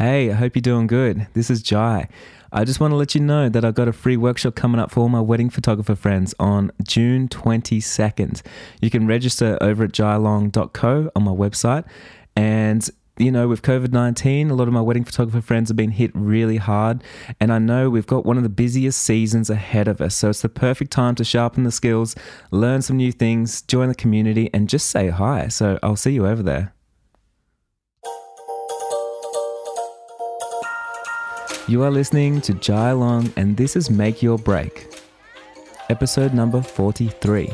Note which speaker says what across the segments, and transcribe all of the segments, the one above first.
Speaker 1: Hey, I hope you're doing good. This is Jai. I just want to let you know that I've got a free workshop coming up for all my wedding photographer friends on June 22nd. You can register over at jailong.co on my website. And you know, with COVID 19, a lot of my wedding photographer friends have been hit really hard. And I know we've got one of the busiest seasons ahead of us. So it's the perfect time to sharpen the skills, learn some new things, join the community, and just say hi. So I'll see you over there. You are listening to Jai Long, and this is Make Your Break, episode number 43.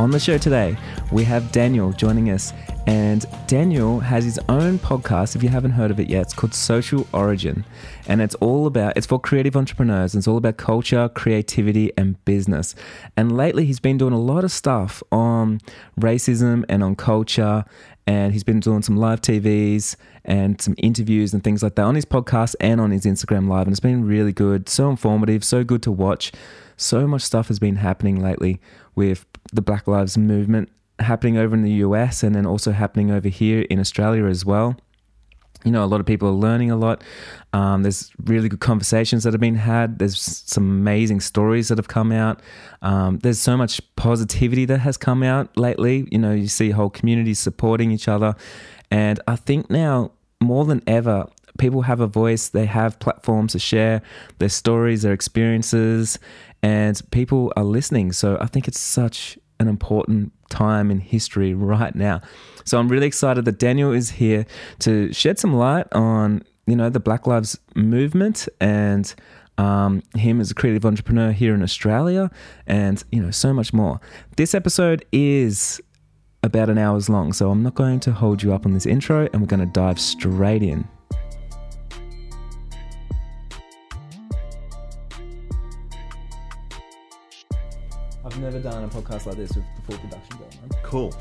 Speaker 1: On the show today, we have Daniel joining us. And Daniel has his own podcast. If you haven't heard of it yet, it's called Social Origin. And it's all about, it's for creative entrepreneurs. And it's all about culture, creativity, and business. And lately, he's been doing a lot of stuff on racism and on culture. And he's been doing some live TVs and some interviews and things like that on his podcast and on his Instagram live. And it's been really good, so informative, so good to watch. So much stuff has been happening lately with the Black Lives Movement happening over in the US and then also happening over here in Australia as well. You know, a lot of people are learning a lot. Um, there's really good conversations that have been had. There's some amazing stories that have come out. Um, there's so much positivity that has come out lately. You know, you see whole communities supporting each other. And I think now, more than ever, people have a voice, they have platforms to share their stories, their experiences, and people are listening. So I think it's such an important time in history right now. So I'm really excited that Daniel is here to shed some light on, you know, the Black Lives movement and um, him as a creative entrepreneur here in Australia and, you know, so much more. This episode is about an hour's long, so I'm not going to hold you up on this intro and we're going to dive straight in. I've never done a podcast like this with the full production going on.
Speaker 2: Cool.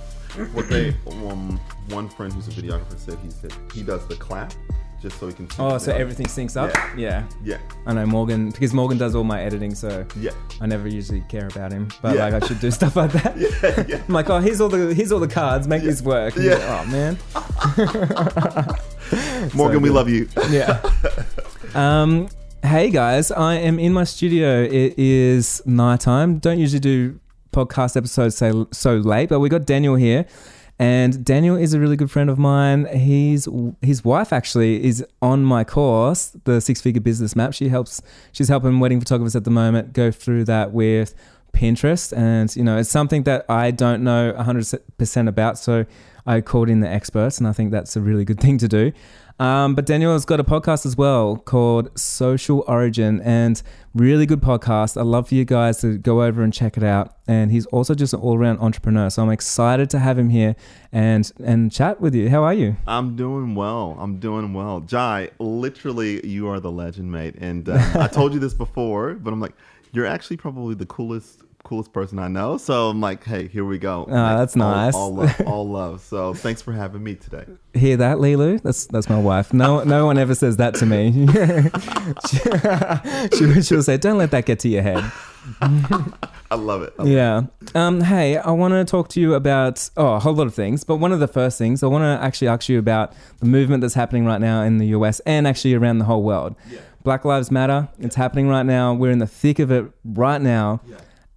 Speaker 2: What they um, one friend who's a videographer said he said he does the clap just so he can.
Speaker 1: Oh, so everything syncs up.
Speaker 2: Yeah.
Speaker 1: Yeah.
Speaker 2: Yeah.
Speaker 1: I know Morgan because Morgan does all my editing, so
Speaker 2: Yeah.
Speaker 1: I never usually care about him. But
Speaker 2: Yeah.
Speaker 1: like I should do stuff like that.
Speaker 2: Yeah. Yeah.
Speaker 1: I'm like, oh, here's all the here's all the cards. Make this work. And
Speaker 2: Yeah.
Speaker 1: like, oh man.
Speaker 2: Morgan, we love you.
Speaker 1: Yeah. um. Hey guys, I am in my studio. It is nighttime. Don't usually do podcast episodes so so late, but we got Daniel here. And Daniel is a really good friend of mine. He's his wife actually is on my course, the Six Figure Business Map. She helps. She's helping wedding photographers at the moment go through that with Pinterest, and you know it's something that I don't know 100% about. So I called in the experts, and I think that's a really good thing to do. Um, but Daniel has got a podcast as well called Social Origin, and really good podcast. I'd love for you guys to go over and check it out. And he's also just an all-around entrepreneur, so I'm excited to have him here and and chat with you. How are you?
Speaker 2: I'm doing well. I'm doing well. Jai, literally, you are the legend, mate. And uh, I told you this before, but I'm like, you're actually probably the coolest coolest person I know. So I'm like, hey, here we go.
Speaker 1: Ah, that's nice.
Speaker 2: All love, all love. So thanks for having me today.
Speaker 1: Hear that, Lilu? That's that's my wife. No no one ever says that to me. she, she'll say, "Don't let that get to your head."
Speaker 2: I love it. I love it.
Speaker 1: Yeah. Um, hey, I want to talk to you about oh, a whole lot of things, but one of the first things I want to actually ask you about the movement that's happening right now in the US and actually around the whole world. Black Lives Matter. It's happening right now. We're in the thick of it right now,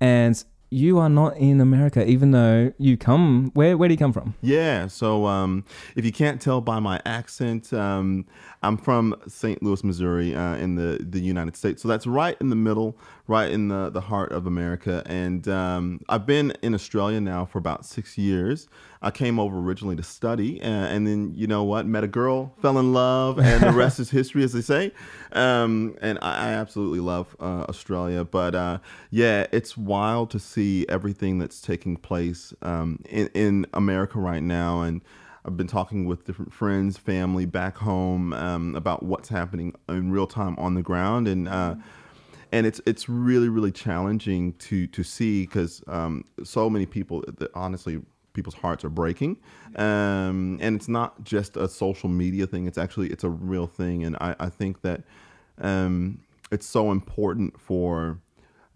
Speaker 1: and you are not in America, even though you come. Where Where do you come from?
Speaker 2: Yeah. So um, if you can't tell by my accent, um, I'm from St. Louis, Missouri, uh, in the, the United States. So that's right in the middle, right in the, the heart of America. And um, I've been in Australia now for about six years. I came over originally to study, uh, and then you know what? Met a girl, fell in love, and the rest is history, as they say. Um, and I, I absolutely love uh, Australia. But uh, yeah, it's wild to see everything that's taking place um, in, in America right now. And I've been talking with different friends, family back home um, about what's happening in real time on the ground, and uh, and it's it's really really challenging to to see because um, so many people that honestly people's hearts are breaking, um, and it's not just a social media thing. It's actually it's a real thing, and I, I think that um, it's so important for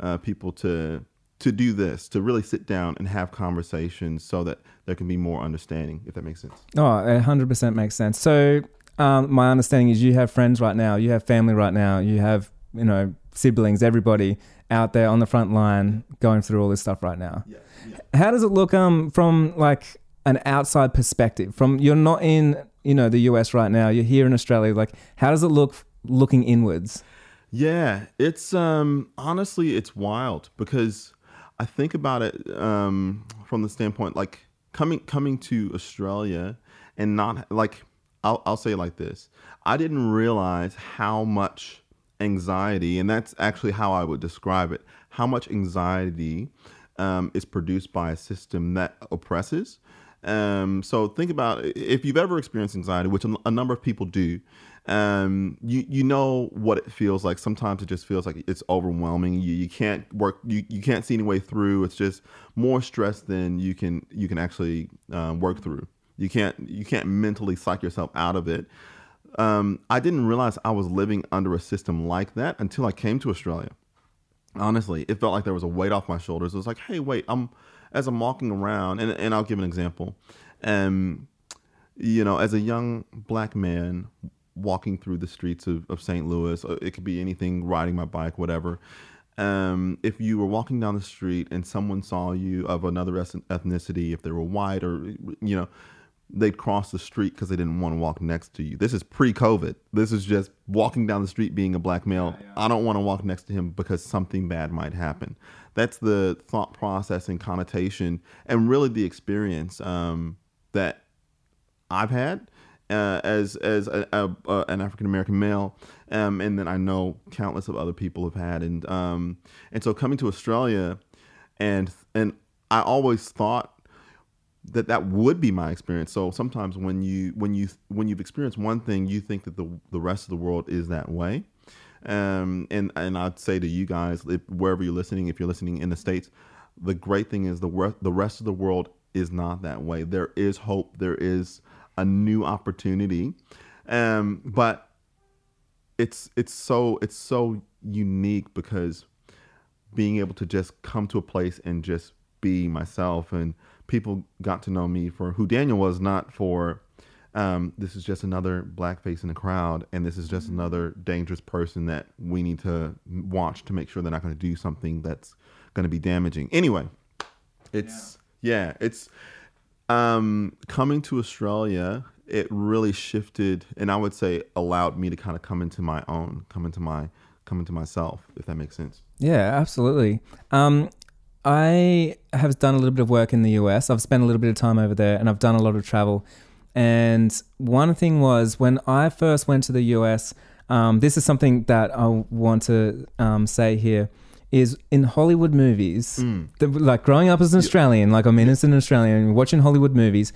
Speaker 2: uh, people to to do this, to really sit down and have conversations so that there can be more understanding, if that makes sense.
Speaker 1: Oh, it 100% makes sense. So, um, my understanding is you have friends right now, you have family right now, you have, you know, siblings, everybody out there on the front line going through all this stuff right now.
Speaker 2: Yeah, yeah.
Speaker 1: How does it look um, from like an outside perspective? From you're not in, you know, the US right now, you're here in Australia. Like, how does it look looking inwards?
Speaker 2: Yeah, it's um honestly it's wild because I think about it um from the standpoint like coming coming to Australia and not like I'll I'll say it like this. I didn't realize how much anxiety and that's actually how I would describe it. How much anxiety um, is produced by a system that oppresses. Um, so think about if you've ever experienced anxiety, which a, a number of people do um, you you know what it feels like. Sometimes it just feels like it's overwhelming. You you can't work. You, you can't see any way through. It's just more stress than you can you can actually um, work through. You can't you can't mentally psych yourself out of it. Um, I didn't realize I was living under a system like that until I came to Australia. Honestly, it felt like there was a weight off my shoulders. It was like, hey, wait, I'm as I'm walking around, and, and I'll give an example. Um, you know, as a young black man walking through the streets of, of St. Louis. Uh, it could be anything, riding my bike, whatever. Um, if you were walking down the street and someone saw you of another ethnicity, if they were white or, you know, they'd cross the street because they didn't want to walk next to you. This is pre COVID. This is just walking down the street being a black male. Yeah, yeah. I don't want to walk next to him because something bad might happen. That's the thought process and connotation and really the experience um, that I've had uh, as as a, a, a, an African American male, um, and then I know countless of other people have had, and um, and so coming to Australia, and and I always thought that that would be my experience. So sometimes when you when you when you've experienced one thing, you think that the the rest of the world is that way. Um, and and I'd say to you guys, if, wherever you're listening, if you're listening in the states, the great thing is the the rest of the world is not that way. There is hope. There is a new opportunity. Um, but it's it's so it's so unique because being able to just come to a place and just be myself and people got to know me for who Daniel was, not for um, this is just another black face in the crowd and this is just mm-hmm. another dangerous person that we need to watch to make sure they're not going to do something that's going to be damaging. Anyway, it's yeah, yeah it's um, coming to Australia, it really shifted, and I would say allowed me to kind of come into my own, come into my, come into myself, if that makes sense.
Speaker 1: Yeah, absolutely. Um, I have done a little bit of work in the US. I've spent a little bit of time over there, and I've done a lot of travel. And one thing was when I first went to the US. Um, this is something that I want to um, say here is in Hollywood movies, mm. the, like growing up as an Australian, like I'm innocent Australian, watching Hollywood movies,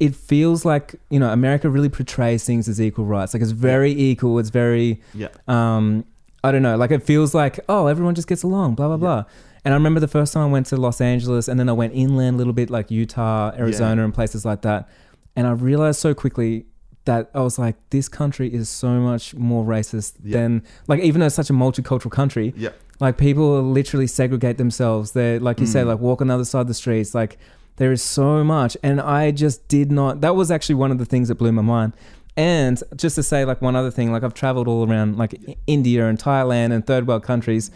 Speaker 1: it feels like you know America really portrays things as equal rights. Like it's very yeah. equal. It's very
Speaker 2: yeah.
Speaker 1: Um, I don't know. Like it feels like oh everyone just gets along. Blah blah yeah. blah. And I remember the first time I went to Los Angeles, and then I went inland a little bit, like Utah, Arizona, and places like that. And I realized so quickly that I was like, this country is so much more racist than like even though it's such a multicultural country.
Speaker 2: Yeah
Speaker 1: like people literally segregate themselves. They're like you mm. say, like walk on the other side of the streets. Like there is so much, and I just did not. That was actually one of the things that blew my mind. And just to say, like one other thing, like I've traveled all around like India and Thailand and third world countries.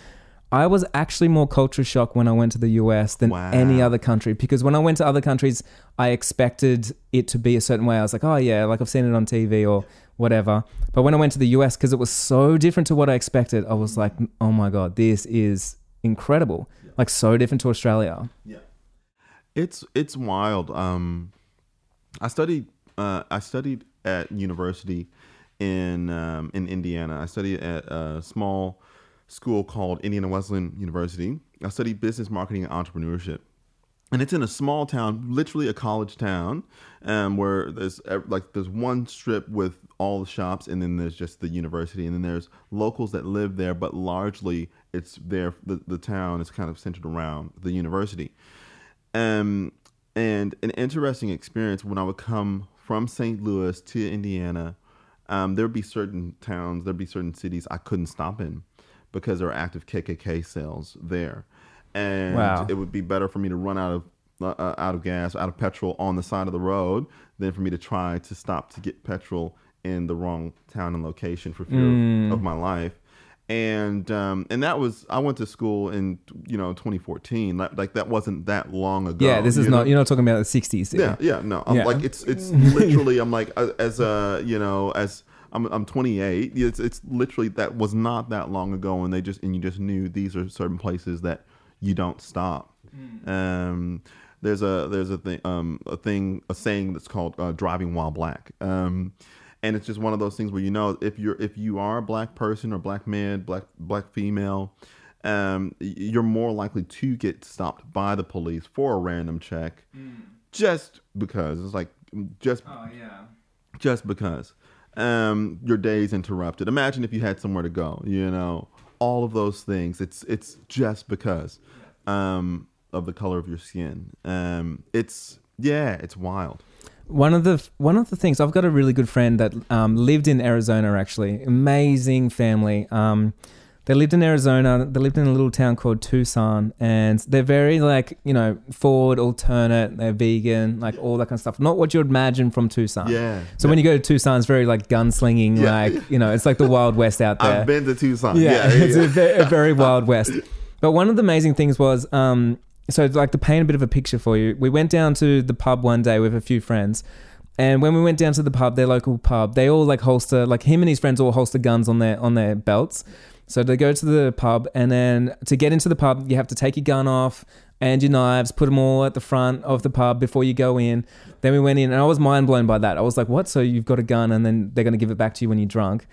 Speaker 1: I was actually more culture shocked when I went to the US than wow. any other country because when I went to other countries, I expected it to be a certain way. I was like, oh yeah, like I've seen it on TV or whatever. But when I went to the US, because it was so different to what I expected, I was like, oh my God, this is incredible. Yeah. Like so different to Australia.
Speaker 2: Yeah. It's it's wild. Um I studied uh I studied at university in um, in Indiana. I studied at a small school called Indiana Wesleyan University. I studied business marketing and entrepreneurship and it's in a small town, literally a college town, um, where there's like there's one strip with all the shops, and then there's just the university, and then there's locals that live there, but largely it's there. The, the town is kind of centered around the university. Um, and an interesting experience when I would come from St. Louis to Indiana, um, there'd be certain towns, there'd be certain cities I couldn't stop in because there are active KKK cells there. and
Speaker 1: Wow.
Speaker 2: it would be better for me to run out of uh, uh, out of gas, out of petrol on the side of the road than for me to try to stop to get petrol in the wrong town and location for fear
Speaker 1: Mm.
Speaker 2: of, of my life. And um, and that was I went to school in you know 2014. Like, like that wasn't that long ago.
Speaker 1: Yeah, this is
Speaker 2: you
Speaker 1: not.
Speaker 2: know?
Speaker 1: You're not talking about the '60s.
Speaker 2: Yeah, yeah, no. I'm
Speaker 1: Yeah.
Speaker 2: like it's it's literally I'm like uh, as a you know as I'm I'm 28. It's it's literally that was not that long ago, and they just and you just knew these are certain places that you don't stop. Um, there's a there's a thing um a thing a saying that's called uh, driving while black. Um, and it's just one of those things where you know if you're if you are a black person or black man, black black female, um, you're more likely to get stopped by the police for a random check, just because it's like just
Speaker 1: Oh yeah.
Speaker 2: just because um, your day's interrupted. Imagine if you had somewhere to go, you know, all of those things. It's it's just because um, of the color of your skin. Um, it's yeah, it's wild.
Speaker 1: One of the one of the things I've got a really good friend that um, lived in Arizona. Actually, amazing family. Um, they lived in Arizona. They lived in a little town called Tucson, and they're very like you know forward, alternate. They're vegan, like all that kind of stuff. Not what you'd imagine from Tucson.
Speaker 2: Yeah.
Speaker 1: So when you go to Tucson, it's very like gunslinging,
Speaker 2: Yeah.
Speaker 1: like you know, it's like the Wild West out there.
Speaker 2: I've been to Tucson.
Speaker 1: yeah,
Speaker 2: Yeah,
Speaker 1: it's
Speaker 2: yeah.
Speaker 1: A, very, a very wild west. But one of the amazing things was, um, so like to paint a bit of a picture for you, we went down to the pub one day with a few friends. And when we went down to the pub, their local pub, they all like holster, like him and his friends all holster guns on their on their belts. So they go to the pub, and then to get into the pub, you have to take your gun off and your knives, put them all at the front of the pub before you go in. Then we went in, and I was mind blown by that. I was like, "What? So you've got a gun, and then they're going to give it back to you when you're drunk?"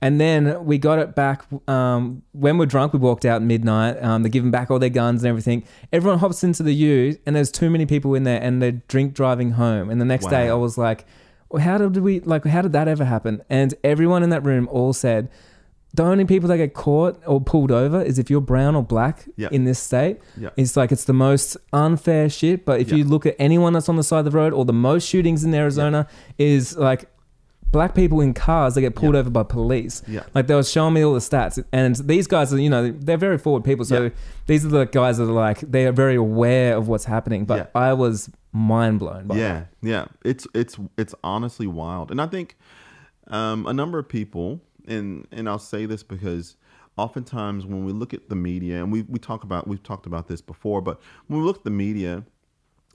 Speaker 1: And then we got it back um, when we're drunk. We walked out at midnight. Um, they're giving back all their guns and everything. Everyone hops into the U, and there's too many people in there, and they're drink driving home. And the next day, I was like, well, "How did we like? How did that ever happen?" And everyone in that room all said, "The only people that get caught or pulled over is if you're brown or black
Speaker 2: Yeah.
Speaker 1: in this state."
Speaker 2: Yeah.
Speaker 1: It's like it's the most unfair shit. But if
Speaker 2: Yeah.
Speaker 1: you look at anyone that's on the side of the road, or the most shootings in Arizona is like black people in cars that get pulled over by police.
Speaker 2: Yeah.
Speaker 1: Like they were showing me all the stats, and these guys are, you know, they're very forward people. So these are the guys that are like they are very aware of what's happening. But. I was mind blown. By
Speaker 2: yeah, yeah. It's it's it's honestly wild, and I think um, a number of people, and and I'll say this because oftentimes when we look at the media, and we we talk about we've talked about this before, but when we look at the media,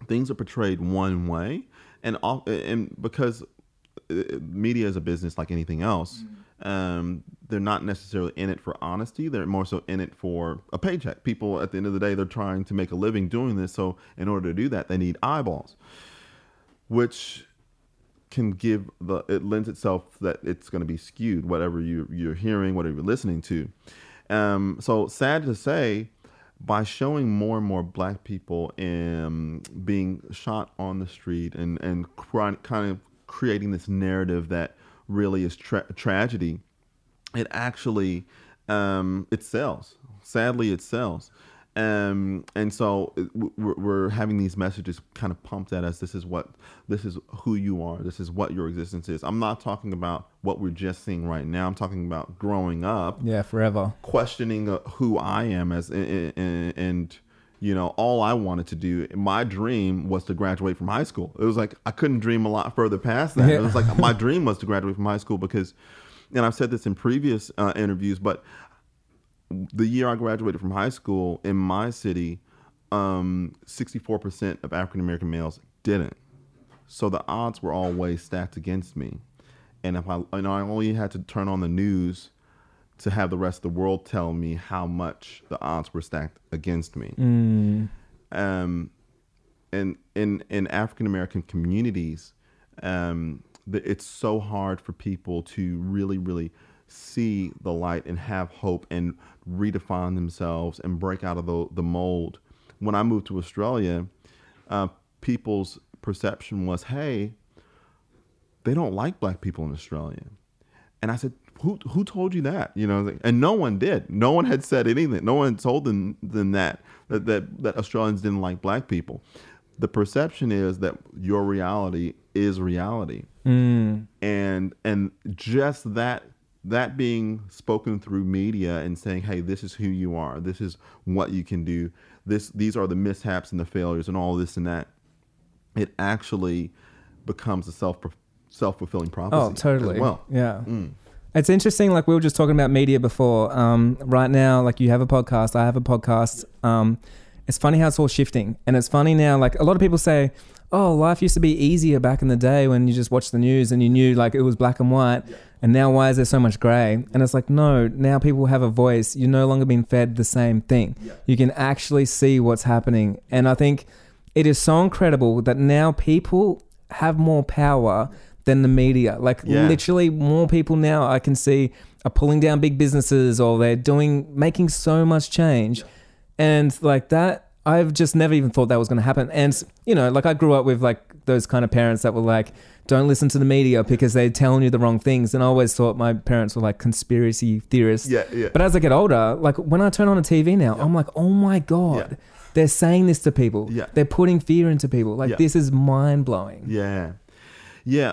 Speaker 2: things are portrayed one way, and off, and because uh, media is a business like anything else. Um, they're not necessarily in it for honesty. They're more so in it for a paycheck. People at the end of the day, they're trying to make a living doing this. So in order to do that, they need eyeballs, which can give the it lends itself that it's going to be skewed whatever you you're hearing whatever you're listening to um so sad to say by showing more and more black people um, being shot on the street and and kind of creating this narrative that really is tra- tragedy it actually um, it sells. Sadly, it sells. Um, and so we're, we're having these messages kind of pumped at us. This is what, this is who you are. This is what your existence is. I'm not talking about what we're just seeing right now. I'm talking about growing up,
Speaker 1: Yeah, forever.
Speaker 2: questioning uh, who I am as, and, and, and you know, all I wanted to do, my dream was to graduate from high school. It was like I couldn't dream a lot further past that. It was like my dream was to graduate from high school because, and I've said this in previous uh, interviews, but the year I graduated from high school in my city, um, 64% of African American males didn't. So the odds were always stacked against me. And if I, you know, I only had to turn on the news to have the rest of the world tell me how much the odds were stacked against me. Um, and in in African American communities, um, it's so hard for people to really, really see the light and have hope and redefine themselves and break out of the, the mold. When I moved to Australia, uh, people's perception was, "Hey, they don't like black people in Australia," and I said, "Who who told you that?" You know, and no one did. No one had said anything. No one told them, them that, that that that Australians didn't like black people. The perception is that your reality is reality, and and just that that being spoken through media and saying, "Hey, this is who you are. This is what you can do." this these are the mishaps and the failures and all this and that, it actually becomes a self self fulfilling prophecy.
Speaker 1: Oh, totally.
Speaker 2: well.
Speaker 1: Yeah. It's interesting. Like we were just talking about media before. Um, right now, like you have a podcast, I have a podcast. Um, it's funny how it's all shifting, and it's funny now. Like a lot of people say, "Oh, life used to be easier back in the day when you just watched the news and you knew like it was black and white." And now, why is there so much gray? And it's like, no, now people have a voice. You're no longer being fed the same thing. You can actually see what's happening. And I think it is so incredible that now people have more power than the media. Like
Speaker 2: Yeah.
Speaker 1: literally more people now I can see are pulling down big businesses or they're doing making so much change. And like that I've just never even thought that was going to happen. And you know, like I grew up with like those kind of parents that were like don't listen to the media because they're telling you the wrong things. And I always thought my parents were like conspiracy theorists.
Speaker 2: Yeah, yeah.
Speaker 1: But as I get older, like when I turn on a TV now, I'm like, oh my God,
Speaker 2: Yeah.
Speaker 1: they're saying this to people.
Speaker 2: Yeah.
Speaker 1: They're putting fear into people. Like
Speaker 2: Yeah.
Speaker 1: this is mind blowing.
Speaker 2: Yeah, yeah.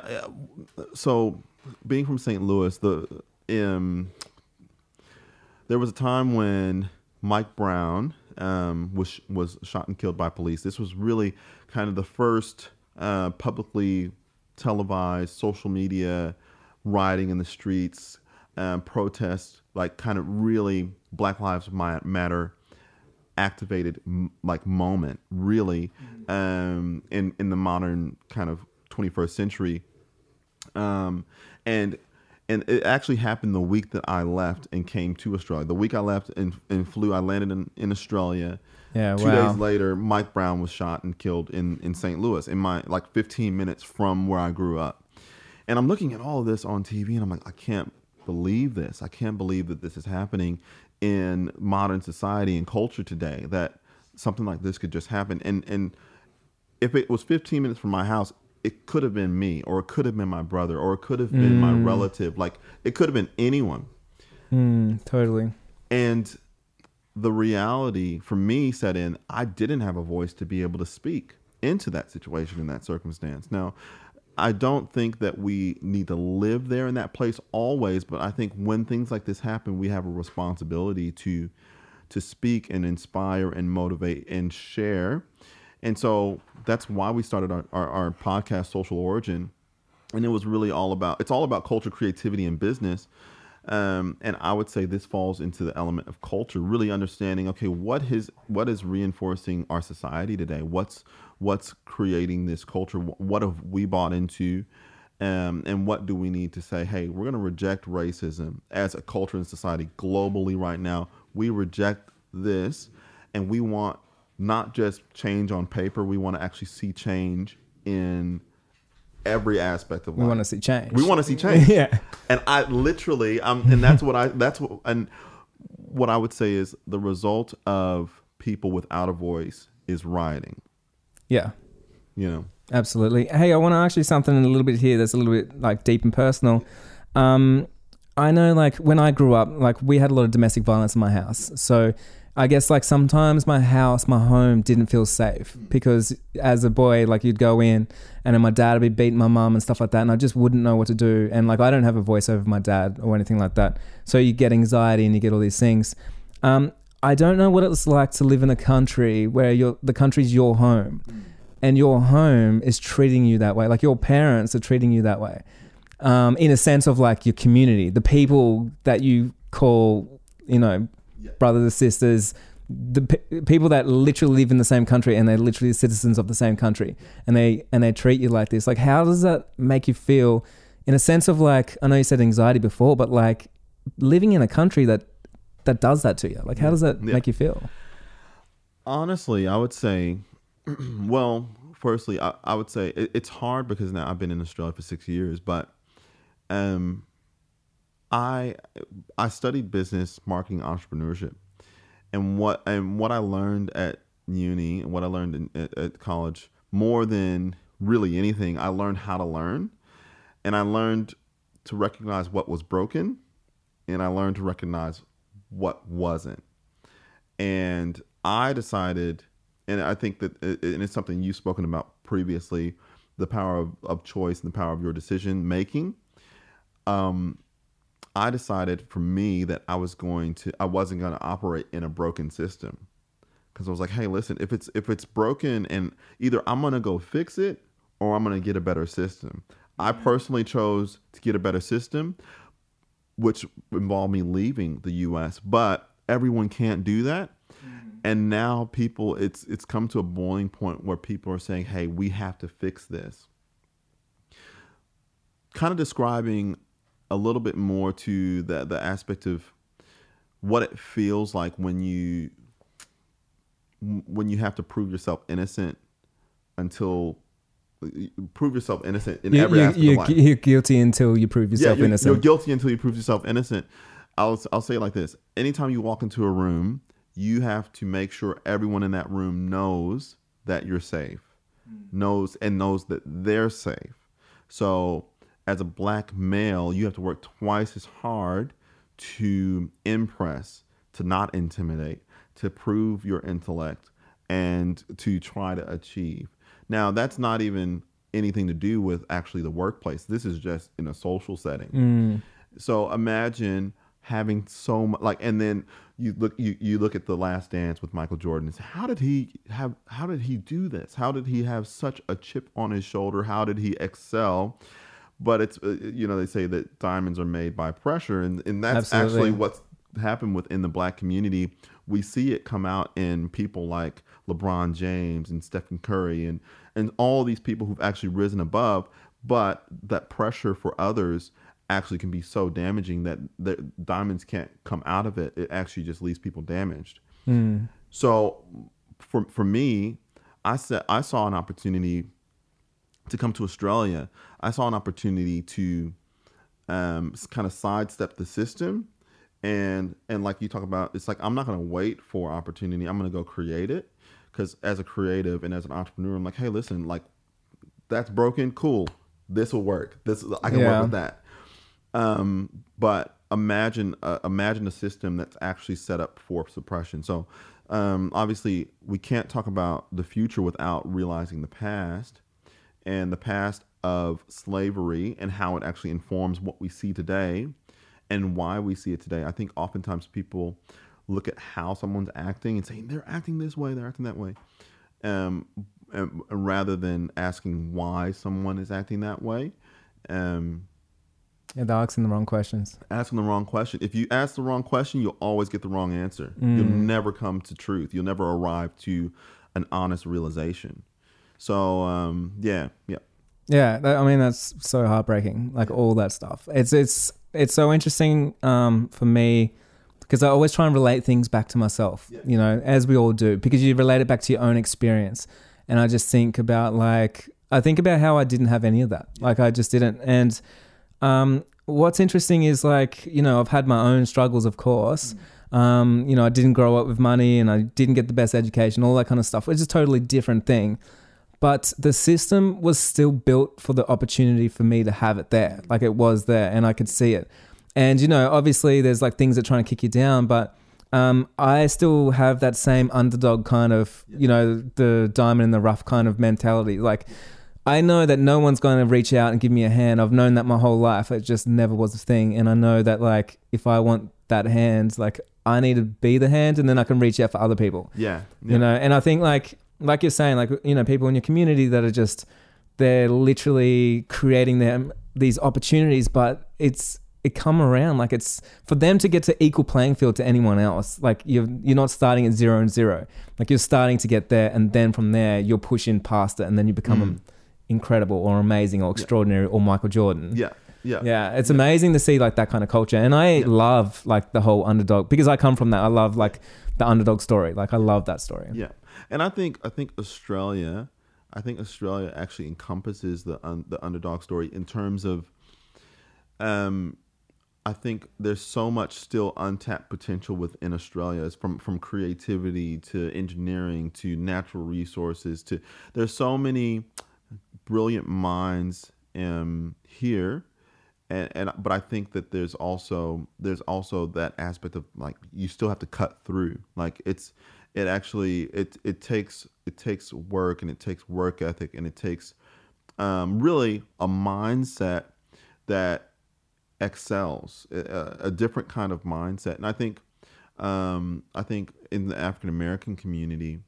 Speaker 2: uh, So, being from St. Louis, the um, there was a time when Mike Brown um, was was shot and killed by police. This was really kind of the first uh, publicly televised social media rioting in the streets, um, protests, like kind of really Black Lives Matter activated like moment really um in in the modern kind of 21st century um and and it actually happened the week that I left and came to Australia. The week I left and, and flew, I landed in, in Australia.
Speaker 1: Yeah,
Speaker 2: Two
Speaker 1: wow.
Speaker 2: days later, Mike Brown was shot and killed in, in St. Louis, in my like 15 minutes from where I grew up. And I'm looking at all of this on TV and I'm like, I can't believe this. I can't believe that this is happening in modern society and culture today, that something like this could just happen. And and if it was 15 minutes from my house, it could have been me, or it could have been my brother, or it could have been my relative. Like it could have been anyone.
Speaker 1: Mm, totally.
Speaker 2: And the reality for me set in, I didn't have a voice to be able to speak into that situation in that circumstance. Now, I don't think that we need to live there in that place always, but I think when things like this happen, we have a responsibility to to speak and inspire and motivate and share. And so that's why we started our, our, our podcast, Social Origin. And it was really all about it's all about culture, creativity, and business. Um, and I would say this falls into the element of culture, really understanding, okay, what is what is reinforcing our society today? What's what's creating this culture? What have we bought into? Um, and what do we need to say? Hey, we're going to reject racism as a culture and society globally right now. We reject this, and we want not just change on paper. We want to actually see change in every aspect of
Speaker 1: We want to see change.
Speaker 2: We want to see change.
Speaker 1: Yeah.
Speaker 2: And I literally, um, and that's what I, that's what, and what I would say is the result of people without a voice is rioting.
Speaker 1: Yeah.
Speaker 2: You know,
Speaker 1: Absolutely. Hey, I want to ask you something a little bit here that's a little bit like deep and personal. Um, I know, like when I grew up, like we had a lot of domestic violence in my house. So I guess like sometimes my house, my home didn't feel safe because as a boy, like you'd go in and then my dad would be beating my mum and stuff like that, and I just wouldn't know what to do. And like I don't have a voice over my dad or anything like that. So you get anxiety and you get all these things. Um, I don't know what it's like to live in a country where your the country's your home and your home is treating you that way. Like your parents are treating you that way. Um, in a sense of like your community, the people that you call, you know, brothers and sisters, the p- people that literally live in the same country and they're literally citizens of the same country and they and they treat you like this. Like how does that make you feel in a sense of like I know you said anxiety before, but like living in a country that that does that to you. Like how does that
Speaker 2: Yeah.
Speaker 1: make you feel?
Speaker 2: honestly, I would say, well, firstly, I, I would say it, it's hard because now I've been in Australia for six years, but um, I I studied business, marketing, entrepreneurship, and what and what I learned at uni and what I learned in, at, at college more than really anything, I learned how to learn, and I learned to recognize what was broken, and I learned to recognize what wasn't. And I decided, and I think that, it- and it's something you've spoken about previously, the power of, of choice and the power of your decision making. Um, I decided for me that I was going to, I wasn't going to operate in a broken system. because I was like, hey, listen, if it's if it's broken, and either I'm gonna go fix it or I'm gonna get a better system. I mm-hmm. personally chose to get a better system, which involved me leaving the U.S. But everyone can't do that, mm-hmm. and now people, it's it's come to a boiling point where people are saying, hey, we have to fix this. Kind of describing a little bit more to the the aspect of what it feels like when you when you have to prove yourself innocent until prove yourself innocent in
Speaker 1: You,
Speaker 2: every
Speaker 1: you,
Speaker 2: aspect
Speaker 1: you're,
Speaker 2: of life.
Speaker 1: you're guilty until you prove yourself
Speaker 2: you're,
Speaker 1: innocent.
Speaker 2: You're guilty until you prove yourself innocent. I'll I'll say it like this: Anytime you walk into a room, you have to make sure everyone in that room knows that you're safe, mm. knows and knows that they're safe. So, as a black male, you have to work twice as hard to impress, to not intimidate, to prove your intellect, and to try to achieve. Now, that's not even anything to do with actually the workplace. This is just in a social setting. Mm. So imagine having so much like and then you look you, you look at the last dance with Michael Jordan and say, how did he have how did he do this? How did he have such a chip on his shoulder? How did he excel? But it's uh, you know they say that diamonds are made by pressure and and that's
Speaker 1: Absolutely.
Speaker 2: actually what's happened within the black community. We see it come out in people like LeBron James and Stephen Curry and and all these people who've actually risen above, but that pressure for others actually can be so damaging that the diamonds can't come out of it. It actually just leaves people damaged. So for for me, I said I saw an opportunity to come to Australia. I saw an opportunity to um, kind of sidestep the system, and and like you talk about, it's like I'm not going to wait for opportunity. I'm going to go create it because as a creative and as an entrepreneur, I'm like, hey, listen, like that's broken, cool. This will work. This I can
Speaker 1: Yeah.
Speaker 2: work with that. Um, but imagine uh, imagine a system that's actually set up for suppression. So um, obviously, we can't talk about the future without realizing the past and the past of slavery and how it actually informs what we see today and why we see it today. I think oftentimes people look at how someone's acting and saying they're acting this way, they're acting that way, um, um, rather than asking why someone is acting that way. Um,
Speaker 1: yeah, they're asking the wrong questions.
Speaker 2: asking the wrong question. If you ask the wrong question, you'll always get the wrong answer. You'll never come to truth. You'll never arrive to an honest realization. So um, yeah, yeah,
Speaker 1: Yeah, that, I mean that's so heartbreaking. Like all that stuff. It's it's it's so interesting um, for me because I always try and relate things back to myself. You know, as we all do, because you relate it back to your own experience. And I just think about like I think about how I didn't have any of that. Like I just didn't. And um, what's interesting is like you know I've had my own struggles, of course. Um, you know, I didn't grow up with money, and I didn't get the best education, all that kind of stuff. Which is a totally different thing but the system was still built for the opportunity for me to have it there like it was there and i could see it. And you know obviously there's like things that try and kick you down but um, i still have that same underdog kind of you know the diamond in the rough kind of mentality. Like i know that no one's going to reach out and give me a hand. I've known that my whole life. It just never was a thing. And i know that like if i want that hand like i need to be the hand and then i can reach out for other people.
Speaker 2: Yeah, yeah.
Speaker 1: you know and i think like like you're saying like you know people in your community that are just they're literally creating them these opportunities but it's it come around like it's for them to get to equal playing field to anyone else. Like you're you're not starting at zero and zero. Like you're starting to get there and then from there you're pushing past it and then you become mm. incredible or amazing or extraordinary or michael jordan.
Speaker 2: Yeah, yeah,
Speaker 1: yeah, it's amazing to see like that kind of culture, and I love like the whole underdog because I come from that. I love like the underdog story. Like I love that story.
Speaker 2: Yeah, and I think I think Australia, I think Australia actually encompasses the un, the underdog story in terms of, um, I think there's so much still untapped potential within Australia. It's from from creativity to engineering to natural resources to there's so many brilliant minds um, here. And, and but I think that there's also there's also that aspect of like you still have to cut through like it's it actually it it takes it takes work and it takes work ethic and it takes um, really a mindset that excels a, a different kind of mindset and I think um, I think in the African American community,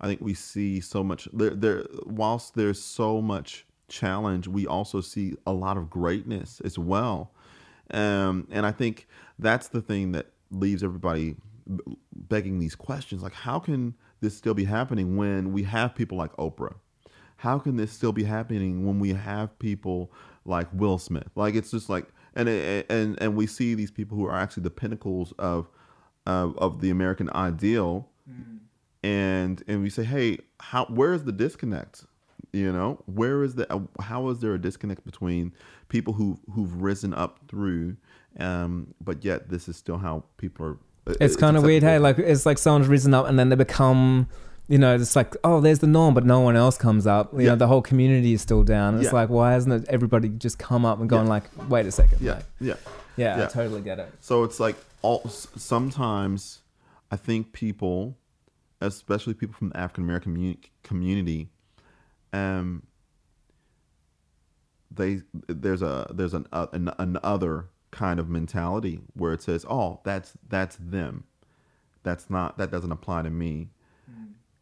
Speaker 2: I think we see so much there. There, whilst there's so much challenge, we also see a lot of greatness as well. Um, and I think that's the thing that leaves everybody begging these questions: like, how can this still be happening when we have people like Oprah? How can this still be happening when we have people like Will Smith? Like, it's just like, and and and we see these people who are actually the pinnacles of of, of the American ideal, and and we say, hey, how where is the disconnect? You know, where is the uh, how is there a disconnect between people who who've risen up through, um, but yet this is still how people are.
Speaker 1: It's kind of weird, hey? Like it's like someone's risen up and then they become, you know, it's like oh, there's the norm, but no one else comes up. You
Speaker 2: Yeah.
Speaker 1: know, the whole community is still down. It's
Speaker 2: Yeah.
Speaker 1: like why hasn't it, everybody just come up and gone
Speaker 2: Yeah.
Speaker 1: like, wait a second,
Speaker 2: yeah,
Speaker 1: like,
Speaker 2: yeah.
Speaker 1: yeah, I
Speaker 2: Yeah.
Speaker 1: totally get it.
Speaker 2: So it's like all s- sometimes I think people, especially people from the African American commu- community, um, they there's a there's an, uh, an an other kind of mentality where it says, oh, that's that's them, that's not that doesn't apply to me.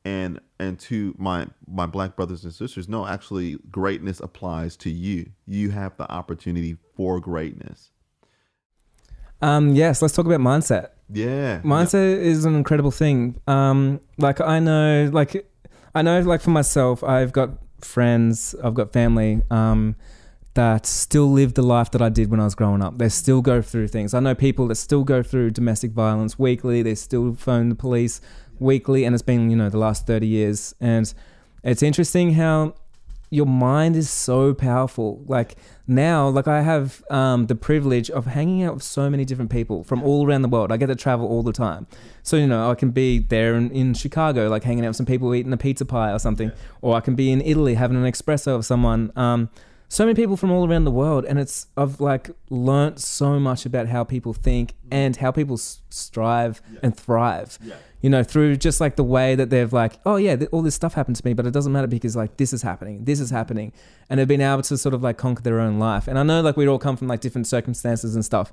Speaker 2: And and to my my black brothers and sisters, no, actually, greatness applies to you. You have the opportunity for greatness.
Speaker 1: Um, yes, let's talk about mindset.
Speaker 2: Yeah,
Speaker 1: Mindset is an incredible thing. Um, like I know, like I know, like for myself, I've got friends, I've got family um, that still live the life that I did when I was growing up. They still go through things. I know people that still go through domestic violence weekly. They still phone the police weekly, and it's been you know the last thirty years. And it's interesting how your mind is so powerful. Like now, like I have um, the privilege of hanging out with so many different people from all around the world. I get to travel all the time. So, you know, I can be there in, in Chicago, like hanging out with some people eating a pizza pie or something. Or I can be in Italy having an espresso with someone. Um, so many people from all around the world. And it's, I've like learnt so much about how people think mm. and how people s- strive and thrive you know, through just like the way that they've like, oh yeah, th- all this stuff happened to me, but it doesn't matter because like this is happening, this is happening, and they've been able to sort of like conquer their own life. And I know like we all come from like different circumstances and stuff,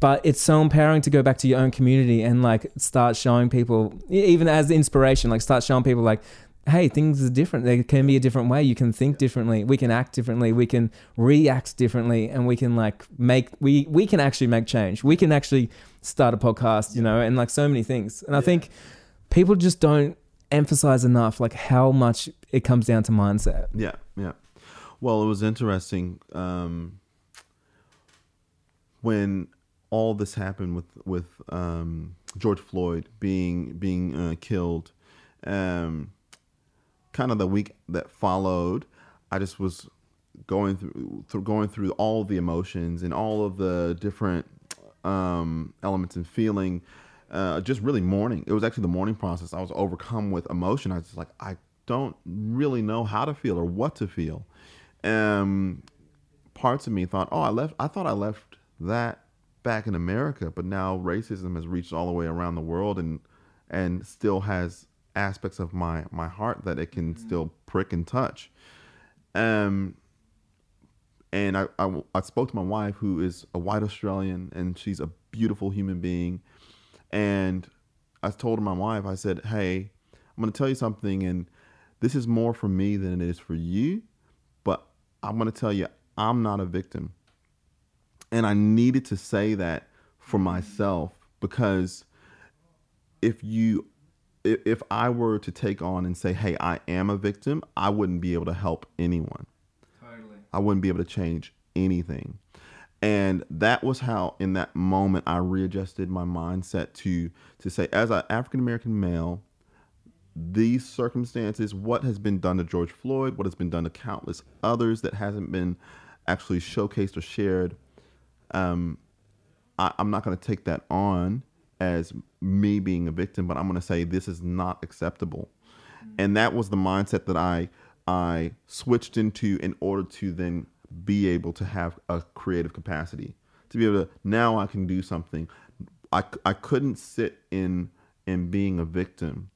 Speaker 1: but it's so empowering to go back to your own community and like start showing people, even as inspiration, like start showing people like, hey, things are different. There can be a different way. You can think differently. We can act differently. We can react differently, and we can like make we we can actually make change. We can actually start a podcast, you know, and like so many things. And I think people just don't emphasize enough like how much it comes down to mindset.
Speaker 2: Yeah, yeah. Well, it was interesting um, when all this happened with with um, George Floyd being being uh, killed. Um, kind of the week that followed, I just was going through, through going through all the emotions and all of the different um, elements and feeling. Uh, just really mourning. It was actually the mourning process. I was overcome with emotion. I was like, I don't really know how to feel or what to feel. Um, parts of me thought, oh, I left. I thought I left that back in America, but now racism has reached all the way around the world and and still has aspects of my my heart that it can still prick and touch. Um, and I, I I spoke to my wife, who is a white Australian, and she's a beautiful human being. And I told my wife, I said, "Hey, I'm going to tell you something, and this is more for me than it is for you, but I'm going to tell you, I'm not a victim." And I needed to say that for myself because if you if I were to take on and say, "Hey, I am a victim," I wouldn't be able to help anyone.
Speaker 1: Totally.
Speaker 2: I wouldn't be able to change anything. And that was how in that moment I readjusted my mindset to to say as an African American male, these circumstances, what has been done to George Floyd, what has been done to countless others that hasn't been actually showcased or shared, um, I, I'm not going to take that on as me being a victim, but I'm going to say this is not acceptable. And that was the mindset that I I switched into in order to then be able to have a creative capacity to be able to now I can do something. I, I couldn't sit in in being a victim.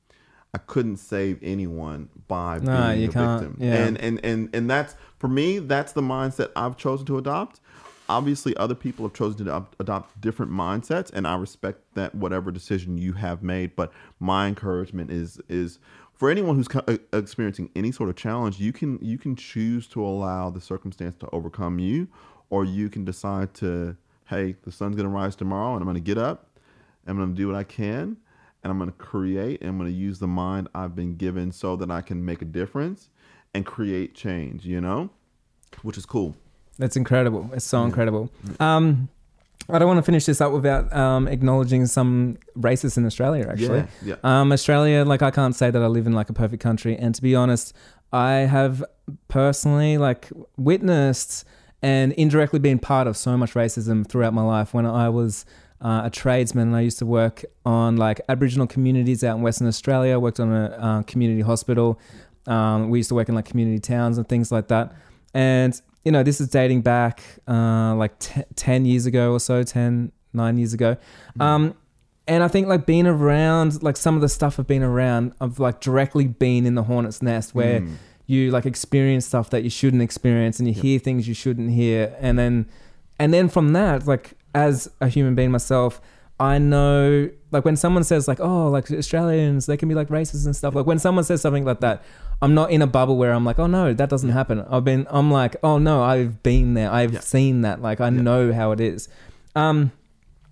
Speaker 2: I couldn't save anyone by
Speaker 1: No,
Speaker 2: being
Speaker 1: you
Speaker 2: a
Speaker 1: can't.
Speaker 2: victim.
Speaker 1: Yeah.
Speaker 2: And and and and that's for me that's the mindset I've chosen to adopt. Obviously other people have chosen to adopt, different mindsets, and I respect that whatever decision you have made. But my encouragement is is for anyone who's uh, experiencing any sort of challenge, you can you can choose to allow the circumstance to overcome you, or you can decide to, hey, the sun's gonna rise tomorrow, and I'm gonna get up, I'm gonna do what I can, and I'm gonna create, and I'm gonna use the mind I've been given so that I can make a difference and create change. You know, which is cool.
Speaker 1: That's incredible. It's so incredible. Um, I don't want to finish this up without um, acknowledging some racists in Australia. Actually,
Speaker 2: Yeah, yeah.
Speaker 1: Um, Australia, like I can't say that I live in like a perfect country, and to be honest, I have personally like witnessed and indirectly been part of so much racism throughout my life. When I was uh, a tradesman, and I used to work on like Aboriginal communities out in Western Australia. Worked on a uh, community hospital. Um, we used to work in like community towns and things like that. And you know, this is dating back uh, like t- ten years ago or so, 10, nine years ago. Um, and I think like being around like some of the stuff I've been around, I've like directly been in the hornet's nest where
Speaker 2: Mm.
Speaker 1: you like experience stuff that you shouldn't experience and you
Speaker 2: Yep.
Speaker 1: hear things you shouldn't hear and then and then from that like as a human being myself i know like when someone says like oh like australians they can be like racist and stuff like when someone says something like that i'm not in a bubble where i'm like oh no that doesn't happen i've been i'm like oh no i've been there i've
Speaker 2: Yeah.
Speaker 1: seen that like i
Speaker 2: Yeah.
Speaker 1: know how it is um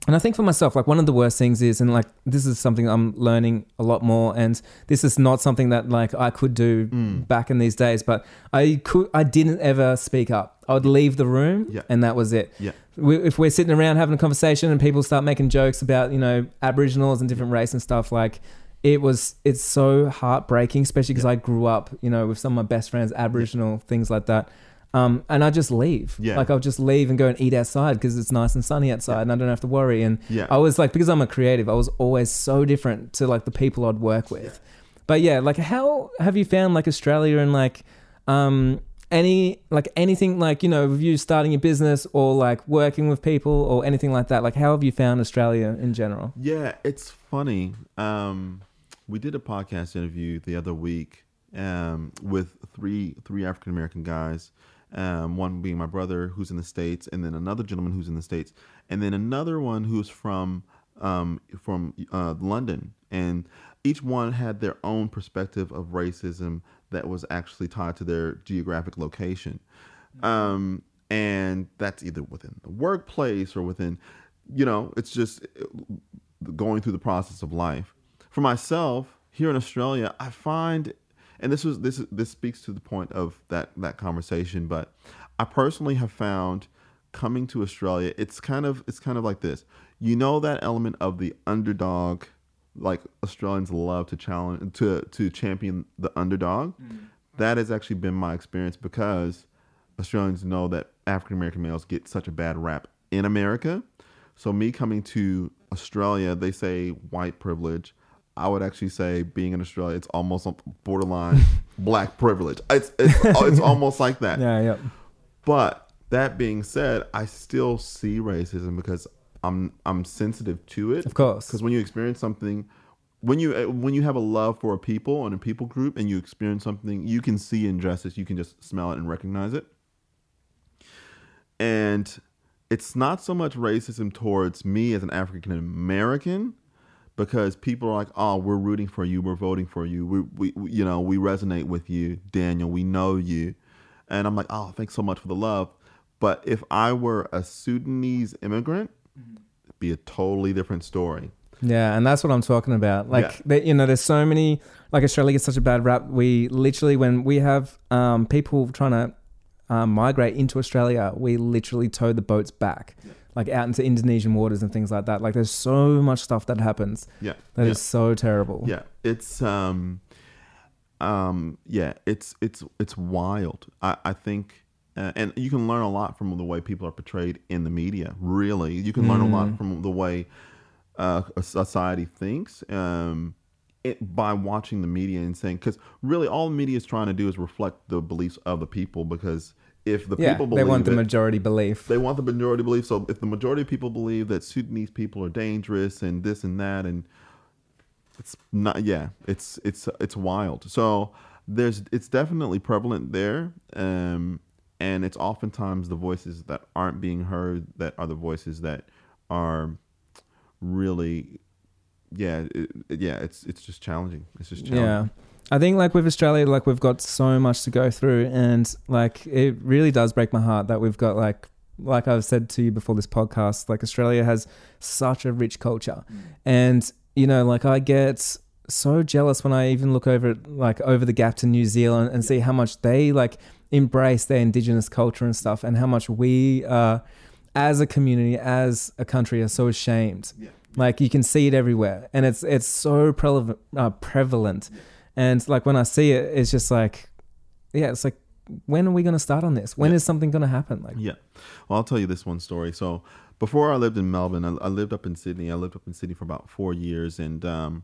Speaker 1: and I think for myself, like one of the worst things is, and like this is something I'm learning a lot more, and this is not something that like I could do
Speaker 2: Mm.
Speaker 1: back in these days, but I could, I didn't ever speak up. I would leave the room,
Speaker 2: Yeah.
Speaker 1: and that was it.
Speaker 2: Yeah.
Speaker 1: We, if we're sitting around having a conversation and people start making jokes about you know Aboriginals and different race and stuff, like it was, it's so heartbreaking, especially because
Speaker 2: Yeah.
Speaker 1: I grew up, you know, with some of my best friends Aboriginal things like that. Um, and I just leave.
Speaker 2: Yeah.
Speaker 1: Like I'll just leave and go and eat outside because it's nice and sunny outside, and I don't have to worry. And
Speaker 2: Yeah.
Speaker 1: I was like, because I'm a creative, I was always so different to like the people I'd work with. But yeah, like how have you found like Australia and like um any like anything like you know with you starting your business or like working with people or anything like that? Like how have you found Australia in general?
Speaker 2: Yeah, it's funny. Um, we did a podcast interview the other week um, with three three African American guys. Um, one being my brother, who's in the states, and then another gentleman who's in the states, and then another one who's from um, from uh, London. And each one had their own perspective of racism that was actually tied to their geographic location. Um, and that's either within the workplace or within, you know, it's just going through the process of life. For myself, here in Australia, I find, and this was this this speaks to the point of that that conversation, but I personally have found coming to Australia, it's kind of it's kind of like this. You know that element of the underdog, like Australians love to challenge to to champion the underdog. Mm-hmm. That has actually been my experience because Australians know that African American males get such a bad rap in America. So me coming to Australia, they say white privilege. I would actually say being in Australia, it's almost borderline black privilege. It's it's, it's almost like that.
Speaker 1: Yeah, yeah.
Speaker 2: But that being said, I still see racism because I'm I'm sensitive to it.
Speaker 1: Of course.
Speaker 2: Because when you experience something, when you uh, when you have a love for a people and a people group, and you experience something, you can see injustice. You can just smell it and recognize it. And it's not so much racism towards me as an African American, because people are like, "Oh, we're rooting for you. We're voting for you. We, we, we- you know, we resonate with you, Daniel. We know you." And I'm like, "Oh, thanks so much for the love." But if I were a Sudanese immigrant, it'd be a totally different story.
Speaker 1: Yeah, and that's what I'm talking about. Like,
Speaker 2: Yeah.
Speaker 1: you know, there's so many. Like Australia gets such a bad rap. We literally, when we have um, people trying to um, migrate into Australia, we literally tow the boats back, like out into Indonesian waters and things like that. Like, there's so much stuff that happens
Speaker 2: Yeah,
Speaker 1: that is
Speaker 2: yeah.
Speaker 1: so terrible.
Speaker 2: Yeah, it's um, um, yeah, it's it's it's wild. I I think, uh, and you can learn a lot from the way people are portrayed in the media. Really, you can learn a lot from the way uh, a society thinks. Um, it, by watching the media and saying, because really all the media is trying to do is reflect the beliefs of the people. Because if the
Speaker 1: Yeah,
Speaker 2: people believe they
Speaker 1: want the
Speaker 2: it,
Speaker 1: majority belief.
Speaker 2: they want the majority belief. So if the majority of people believe that Sudanese people are dangerous and this and that, and it's not, yeah, it's it's it's wild. So there's it's definitely prevalent there. Um, and it's oftentimes the voices that aren't being heard that are the voices that are really yeah it, yeah it's it's just challenging it's just challenging
Speaker 1: Yeah. I think like with Australia, like we've got so much to go through and like it really does break my heart that we've got like like I've said to you before this podcast, like Australia has such a rich culture. And, you know, like I get so jealous when I even look over at like over the gap to New Zealand and see how much they like embrace their indigenous culture and stuff and how much we uh as a community, as a country are so ashamed.
Speaker 2: Yeah.
Speaker 1: Like you can see it everywhere and it's it's so prevalent uh, prevalent. And like when I see it, it's just like, yeah, it's like, when are we going to start on this? When is
Speaker 2: Yeah.
Speaker 1: something going to happen? Like,
Speaker 2: Yeah. Well, I'll tell you this one story. So before I lived in Melbourne, I, I lived up in Sydney. I lived up in Sydney for about four years, and um,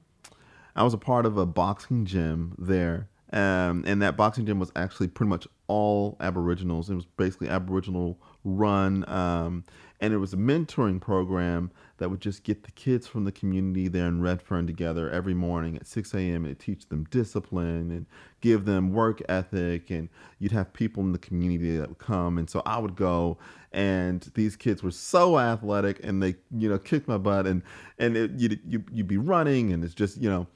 Speaker 2: I was a part of a boxing gym there. Um, and that boxing gym was actually pretty much all Aboriginals. It was basically Aboriginal run, um, and it was a mentoring program that would just get the kids from the community there in Redfern together every morning at 6 a.m. and teach them discipline and give them work ethic. And you'd have people in the community that would come. And so I would go, and these kids were so athletic and they, you know, kicked my butt. And, and it, you'd, you, you'd be running, and it's just, you know,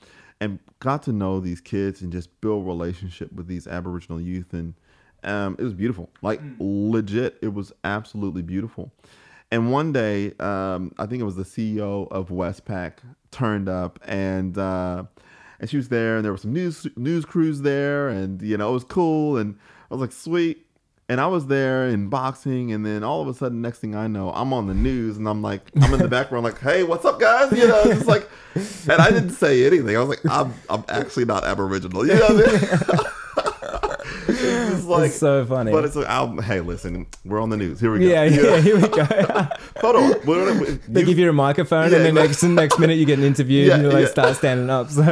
Speaker 2: and got to know these kids and just build relationship with these Aboriginal youth. And um, it was beautiful. Like, legit, it was absolutely beautiful. And one day, um, I think it was the CEO of Westpac turned up, and uh, and she was there, and there were some news news crews there, and you know it was cool, and I was like, sweet. And I was there in boxing, and then all of a sudden, next thing I know, I'm on the news, and I'm like, I'm in the background, like, hey, what's up, guys? You know, it's like, and I didn't say anything. I was like, I'm I'm actually not Aboriginal. You know what I mean? it's like,
Speaker 1: it's so funny.
Speaker 2: but it's like, I'll, hey, listen, we're on the news. Here we go.
Speaker 1: yeah,
Speaker 2: You know?
Speaker 1: yeah, here we go.
Speaker 2: Hold on. What-
Speaker 1: they give you a microphone
Speaker 2: Yeah,
Speaker 1: and then
Speaker 2: like-
Speaker 1: next, next minute you get an interview
Speaker 2: Yeah,
Speaker 1: and you like
Speaker 2: yeah.
Speaker 1: start standing up. So,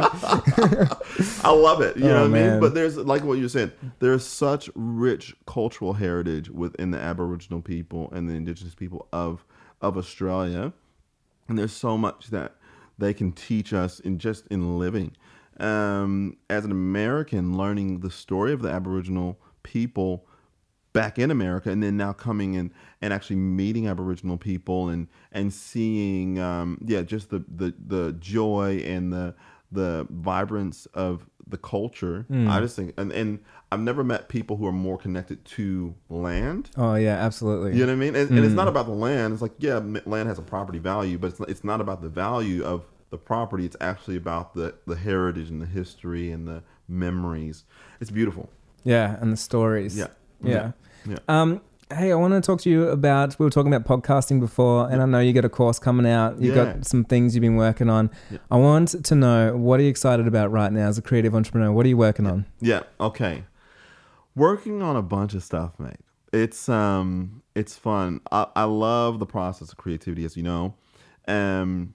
Speaker 2: I love it. You know
Speaker 1: Oh,
Speaker 2: what I mean? But there's like what you're saying. There's such rich cultural heritage within the Aboriginal people and the Indigenous people of of Australia, and there's so much that they can teach us in just in living. Um, as an American, learning the story of the Aboriginal people back in America, and then now coming in and actually meeting Aboriginal people and and seeing, um, yeah, just the the the joy and the the vibrance of the culture. I just think, and and I've never met people who are more connected to land.
Speaker 1: oh yeah, absolutely.
Speaker 2: You know what I mean? And, and it's not about the land. It's like, yeah, land has a property value, but it's not, it's not about the value of the property. It's actually about the, the heritage and the history and the memories. It's beautiful.
Speaker 1: Yeah, and the stories.
Speaker 2: Yeah.
Speaker 1: Yeah.
Speaker 2: Yeah.
Speaker 1: Um, hey, I want to talk to you about. We were talking about podcasting before, and I know you got a course coming out. You've
Speaker 2: Yeah.
Speaker 1: got some things you've been working on.
Speaker 2: Yeah.
Speaker 1: I want to know what are you excited about right now as a creative entrepreneur? What are you working on?
Speaker 2: Yeah. Okay. Working on a bunch of stuff, mate. It's um, it's fun. I, I love the process of creativity, as you know. Um,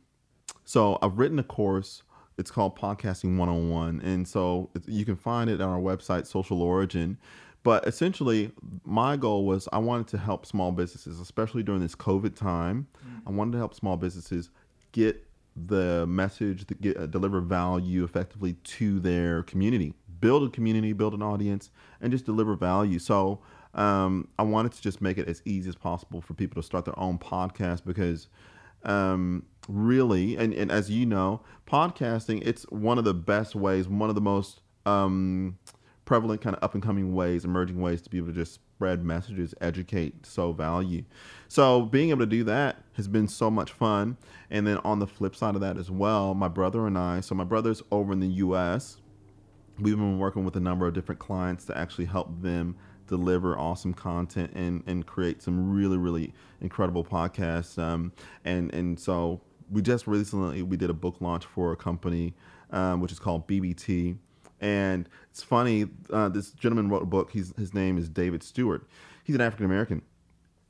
Speaker 2: so I've written a course. It's called Podcasting 101, and so you can find it on our website, Social Origin. But essentially, my goal was I wanted to help small businesses, especially during this COVID time. I wanted to help small businesses get the message, to get uh, deliver value effectively to their community, build a community, build an audience, and just deliver value. So um, I wanted to just make it as easy as possible for people to start their own podcast because um, really, and, and as you know, podcasting, it's one of the best ways, one of the most um, prevalent kind of up and coming ways, emerging ways to be able to just spread messages, educate, sow value. So being able to do that has been so much fun. And then on the flip side of that as well, my brother and I, so my brother's over in the US. We've been working with a number of different clients to actually help them deliver awesome content and, and create some really, really incredible podcasts. Um, and, and so we just recently, we did a book launch for a company, um, which is called BBT. And it's funny, uh, this gentleman wrote a book. He's, his name is David Steward. He's an African American.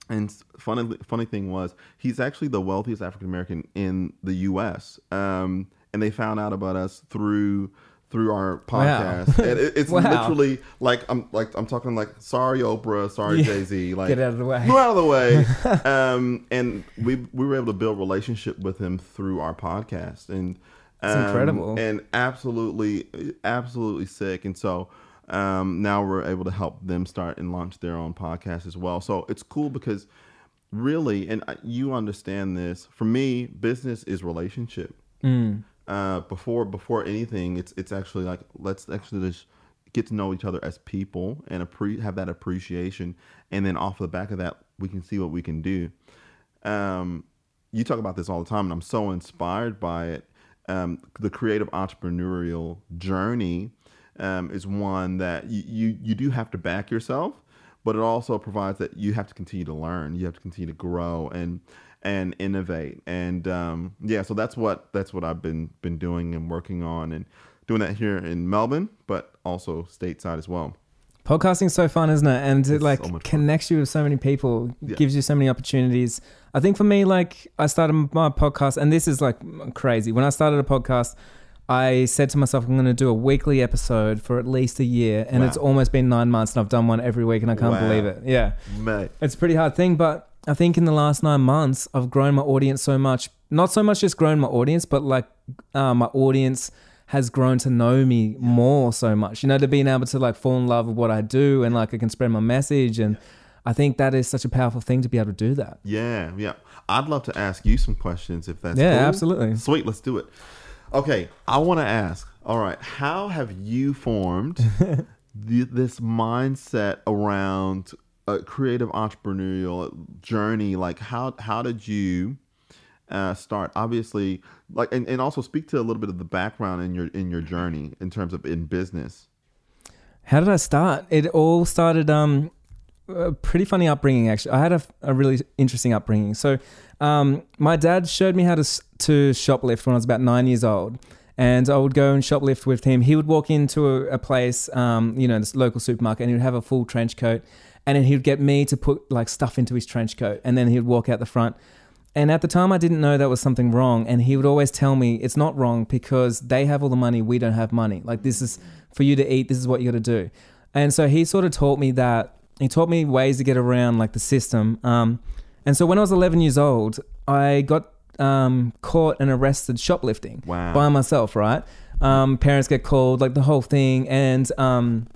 Speaker 2: And funny, funny thing was, he's actually the wealthiest African American in the U.S. Um, and they found out about us through through our
Speaker 1: Wow.
Speaker 2: podcast. and it, it's
Speaker 1: Wow.
Speaker 2: literally like I'm like I'm talking like sorry Oprah, sorry
Speaker 1: Yeah.
Speaker 2: Jay Z, like
Speaker 1: Get out of the way.
Speaker 2: Move out of the way. um, and we we were able to build relationship with him through our podcast, and
Speaker 1: It's
Speaker 2: um,
Speaker 1: incredible.
Speaker 2: and absolutely absolutely sick. And so Um, now we're able to help them start and launch their own podcast as well. So it's cool because really, and you understand this. For me, business is relationship. Uh, before before anything, it's it's actually like let's actually just get to know each other as people and appre- have that appreciation, and then off the back of that, we can see what we can do. Um, you talk about this all the time, and I'm so inspired by it. Um, the creative entrepreneurial journey um, is one that you, you you do have to back yourself, but it also provides that you have to continue to learn, you have to continue to grow and and innovate, and um, yeah, so that's what that's what I've been been doing and working on, and doing that here in Melbourne, but also stateside as well.
Speaker 1: Podcasting's so fun, isn't it? And it
Speaker 2: It's
Speaker 1: like
Speaker 2: so much fun.
Speaker 1: connects you with so many people,
Speaker 2: Yeah.
Speaker 1: gives you so many opportunities. I think for me, like I started my podcast, and this is like crazy. When I started a podcast, I said to myself, I'm going to do a weekly episode for at least a year, and
Speaker 2: Wow.
Speaker 1: it's almost been nine months, and I've done one every week, and I can't
Speaker 2: Wow.
Speaker 1: believe it. Yeah,
Speaker 2: Mate,
Speaker 1: it's a pretty hard thing, but I think in the last nine months, I've grown my audience so much. Not so much just grown my audience, but like uh, my audience has grown to know me more so much. You know, to being able to like fall in love with what I do and like I can spread my message. And I think that is such a powerful thing to be able to do that.
Speaker 2: yeah, yeah. I'd love to ask you some questions if that's
Speaker 1: Yeah,
Speaker 2: cool.
Speaker 1: absolutely.
Speaker 2: Sweet, let's do it. Okay, I want to ask. All right, how have you formed the, this mindset around a creative entrepreneurial journey? Like, how how did you uh, start? Obviously, like, and, and also speak to a little bit of the background in your in your journey in terms of in business.
Speaker 1: How did I start? It all started um a pretty funny upbringing actually. I had a, a really interesting upbringing. So um my dad showed me how to to shoplift when I was about 9 years old. And I would go and shoplift with him. He would walk into a, a place, um, you know, this local supermarket, and he would have a full trench coat, and then he would get me to put like stuff into his trench coat, and then he would walk out the front. And at the time, I didn't know that was something wrong. And he would always tell me it's not wrong because they have all the money, we don't have money. Like, this is for you to eat, this is what you got to do. And so he sort of taught me that. He taught me ways to get around like the system. Um, and so when I was 11 years old, I got um, caught and arrested shoplifting
Speaker 2: Wow.
Speaker 1: by myself, right? Um, parents get called, like the whole thing. And um,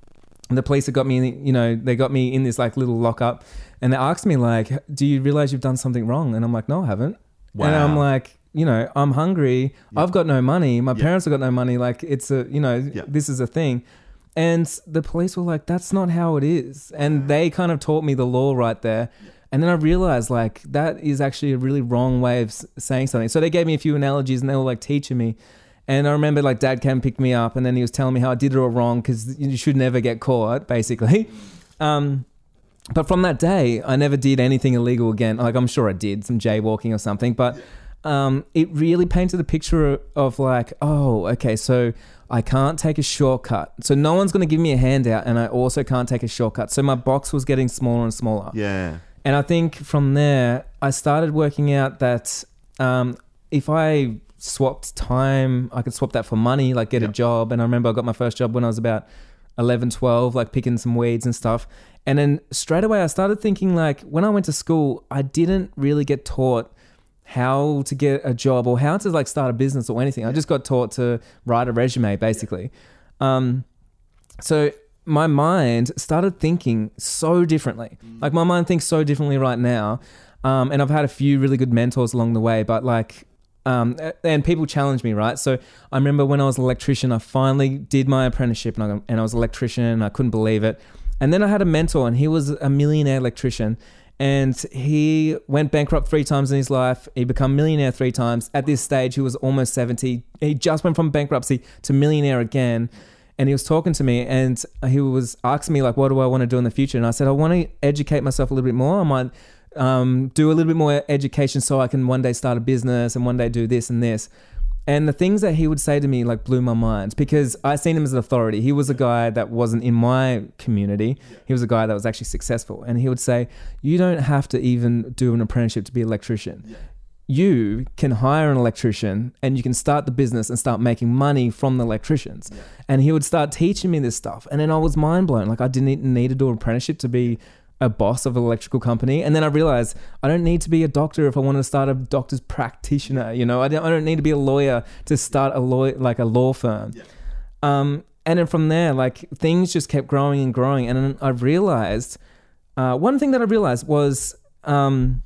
Speaker 1: the police had got me, in, you know, they got me in this like little lockup and they asked me, like, do you realize you've done something wrong? And I'm like, no, I haven't. Wow. And I'm like, you know, I'm hungry. I've got no money. My
Speaker 2: Yeah.
Speaker 1: parents have got no money. Like, it's a, you know,
Speaker 2: Yeah.
Speaker 1: this is a thing. And the police were like, that's not how it is. And they kind of taught me the law right there. And then I realized, like, that is actually a really wrong way of saying something. So they gave me a few analogies and they were like teaching me. And I remember, like, dad came picked me up and then he was telling me how I did it all wrong because you should never get caught, basically. Um, but from that day, I never did anything illegal again. Like I'm sure I did some jaywalking or something, but um, it really painted a picture of like, oh, okay, so I can't take a shortcut. So no one's going to give me a handout, and I also can't take a shortcut. So my box was getting smaller and smaller.
Speaker 2: Yeah.
Speaker 1: And I think from there, I started working out that um, if I swapped time, I could swap that for money, like get a job. And I remember I got my first job when I was about 11, 12, like picking some weeds and stuff. And then straight away, I started thinking like when I went to school, I didn't really get taught how to get a job or how to like start a business or anything. I just got taught to write a resume basically. Um, so my mind started thinking so differently. Like my mind thinks so differently right now. Um, and I've had a few really good mentors along the way, but like, um, and people challenge me, right? So I remember when I was an electrician, I finally did my apprenticeship and I, and I was an electrician and I couldn't believe it. And then I had a mentor and he was a millionaire electrician and he went bankrupt three times in his life. He became millionaire three times. At this stage, he was almost 70. He just went from bankruptcy to millionaire again and he was talking to me and he was asking me like what do i want to do in the future? And i said i want to educate myself a little bit more. I might um, do a little bit more education so i can one day start a business and one day do this and this. And the things that he would say to me like blew my mind because i seen him as an authority. He was a guy that wasn't in my community. He was a guy that was actually successful. And he would say you don't have to even do an apprenticeship to be an electrician you can hire an electrician and you can start the business and start making money from the electricians. And he would start teaching me this stuff. And then I was mind blown. Like I didn't need to do an apprenticeship to be a boss of an electrical company. And then I realized I don't need to be a doctor if I want to start a doctor's practitioner. You know, I don't, I don't need to be a lawyer to start a law like a law firm. Um, and then from there, like things just kept growing and growing. And then I realized uh, one thing that I realized was um,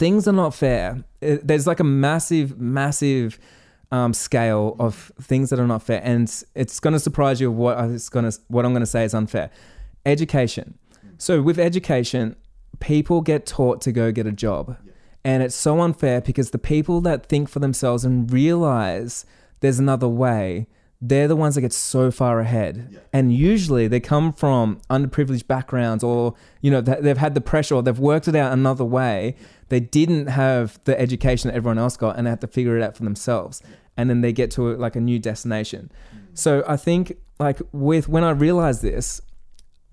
Speaker 1: things are not fair. It- there's like a massive, massive um, scale of things that are not fair, and it's going to surprise you. What I was going to, what I'm going to say is unfair. Education. So with education, people get taught to go get a job, and it's so unfair because the people that think for themselves and realize there's another way, they're the ones that get so far ahead. And usually they come from underprivileged backgrounds or, you know, they've had the pressure or they've worked it out another way. They didn't have the education that everyone else got and they had to figure it out for themselves. And then they get to like a new destination. Mm. So I think like with when I realized this,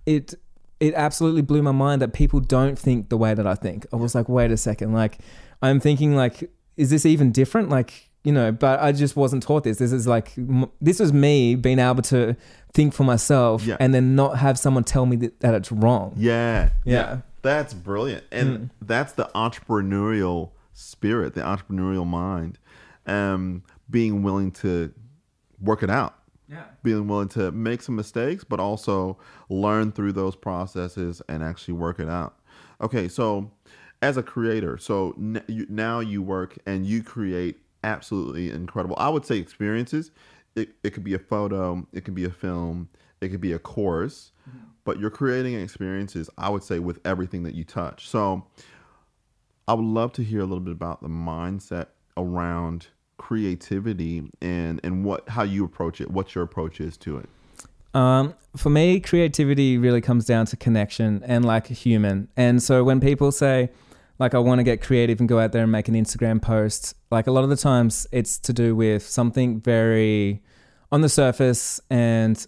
Speaker 1: it it absolutely blew my mind that people don't think the way that I think. I was like, wait a second, like I'm thinking like, is this even different? Like, you know, but I just wasn't taught this. This is like, m- this was me being able to think for myself
Speaker 2: Yeah.
Speaker 1: and then not have someone tell me that, that it's wrong.
Speaker 2: Yeah,
Speaker 1: Yeah.
Speaker 2: That's brilliant, and that's the entrepreneurial spirit, the entrepreneurial mind, um, being willing to work it out,
Speaker 1: Yeah.
Speaker 2: being willing to make some mistakes, but also learn through those processes and actually work it out. Okay, so as a creator, so n- you, now you work and you create absolutely incredible. I would say experiences. It, it could be a photo, it could be a film, it could be a course, but you're creating experiences. I would say with everything that you touch. So I would love to hear a little bit about the mindset around creativity and and what how you approach it, what your approach is to it.
Speaker 1: Um, for me, creativity really comes down to connection and like a human. And so when people say, like, I want to get creative and go out there and make an Instagram post, like a lot of the times it's to do with something very on the surface and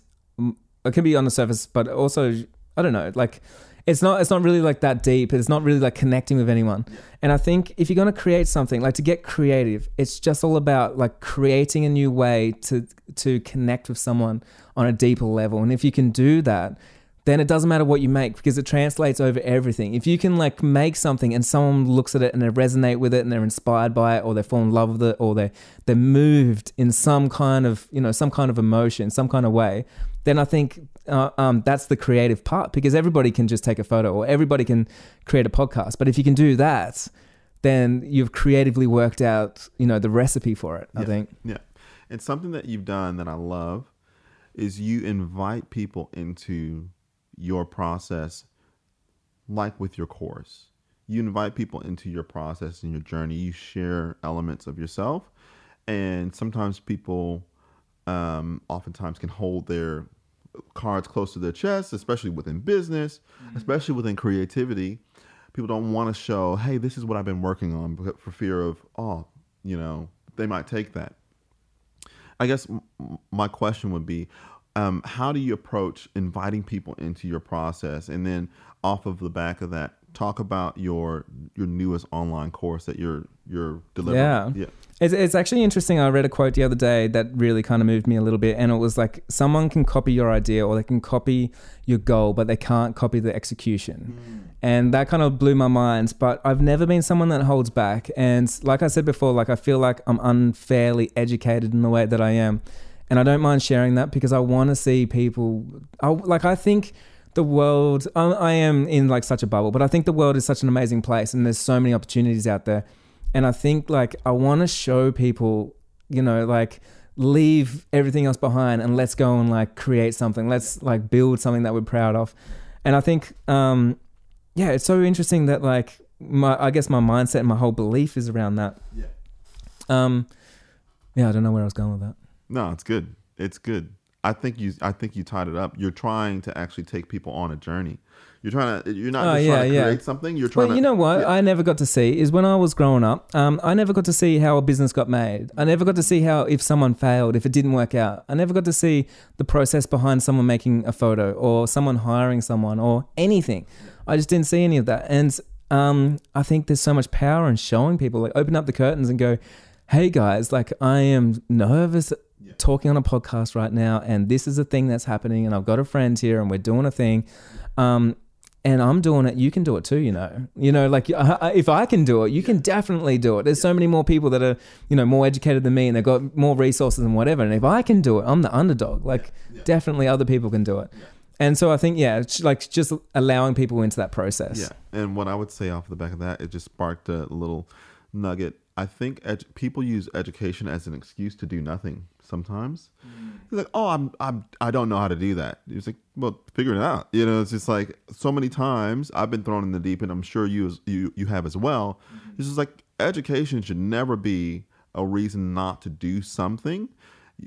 Speaker 1: it can be on the surface, but also, I don't know, like, it's not it's not really like that deep. It's not really like connecting with anyone. And i think if you're going to create something like to get creative it's just all about like creating a new way to to connect with someone on a deeper level. And if you can do that then it doesn't matter what you make because it translates over everything. If you can like make something and someone looks at it and they resonate with it and they're inspired by it or they fall in love with it or they they're moved in some kind of you know some kind of emotion some kind of way then I think uh, um, that's the creative part because everybody can just take a photo or everybody can create a podcast. But if you can do that, then you've creatively worked out, you know, the recipe for it. I
Speaker 2: Yeah.
Speaker 1: think.
Speaker 2: Yeah. And something that you've done that I love is you invite people into your process like with your course. You invite people into your process and your journey. You share elements of yourself. And sometimes people um, oftentimes can hold their cards close to their chest, especially within business, especially within creativity. People don't want to show, hey, this is what I've been working on for fear of, oh, you know, they might take that. I guess m- my question would be, um, how do you approach inviting people into your process, and then off of the back of that, talk about your your newest online course that you're you're delivering.
Speaker 1: Yeah.
Speaker 2: yeah,
Speaker 1: It's, it's actually interesting. I read a quote the other day that really kind of moved me a little bit. And it was like, someone can copy your idea or they can copy your goal, but they can't copy the execution. Mm. And that kind of blew my mind. But I've never been someone that holds back. And like I said before, like I feel like I'm unfairly educated in the way that I am. And I don't mind sharing that because I want to see people. I, like, I think the world, I, I am in like such a bubble, but I think the world is such an amazing place and there's so many opportunities out there. And I think like I want to show people, you know, like leave everything else behind and let's go and like create something. Let's like build something that we're proud of. And I think, um, yeah, it's so interesting that like my, I guess my mindset and my whole belief is around that.
Speaker 2: Yeah.
Speaker 1: Um, yeah, I don't know where I was going with that.
Speaker 2: No, it's good. It's good. I think you. I think you tied it up. You're trying to actually take people on a journey. You're trying to. You're not
Speaker 1: Oh,
Speaker 2: just
Speaker 1: yeah,
Speaker 2: trying to
Speaker 1: yeah.
Speaker 2: create something. You're trying
Speaker 1: Well,
Speaker 2: to.
Speaker 1: you know what
Speaker 2: yeah.
Speaker 1: I never got to see is when I was growing up. Um, I never got to see how a business got made. I never got to see how if someone failed, if it didn't work out. I never got to see the process behind someone making a photo or someone hiring someone or anything. I just didn't see any of that. And um, I think there's so much power in showing people, like open up the curtains and go, "Hey guys, like I am nervous." Talking on a podcast right now, and this is a thing that's happening, and I've got a friend here, and we're doing a thing. Um, and I'm doing it, you can do it too. You know, you know, like if I can do it, you can definitely do it. There's so many more people that are, you know, more educated than me, and they've got more resources and whatever. And if I can do it, I'm the underdog. Like, definitely other people can do it. And so I think, yeah, it's like just allowing people into that process.
Speaker 2: Yeah. And what I would say off the back of that, it just sparked a little nugget. I think edu- people use education as an excuse to do nothing sometimes. He's like, oh, I'm, I'm, I don't know how to do that. He's like, well, figure it out. You know, it's just like so many times I've been thrown in the deep end. I'm sure you, as- you, you have as well. It's just like education should never be a reason not to do something.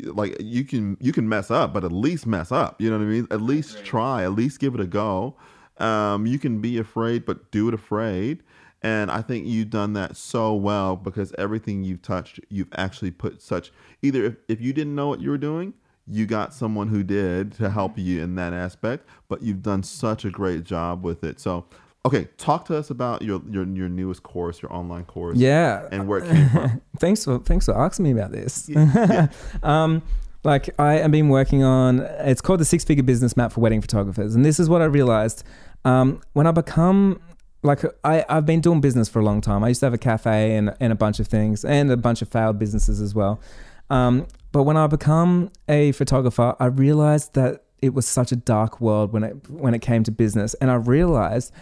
Speaker 2: Like you can, you can mess up, but at least mess up. You know what I mean? At least try. At least give it a go. Um, you can be afraid, but do it afraid. And I think you've done that so well because everything you've touched, you've actually put such either if, if you didn't know what you were doing, you got someone who did to help you in that aspect, but you've done such a great job with it. So, okay, talk to us about your your, your newest course, your online course,
Speaker 1: Yeah.
Speaker 2: and where it came from.
Speaker 1: thanks for thanks for asking me about this.
Speaker 2: Yeah.
Speaker 1: um, like I have been working on. It's called the Six Figure Business Map for Wedding Photographers, and this is what I realized um, when I become like I I've been doing business for a long time. I used to have a cafe and and a bunch of things and a bunch of failed businesses as well. Um, but when I become a photographer, I realized that it was such a dark world when it when it came to business, and I realized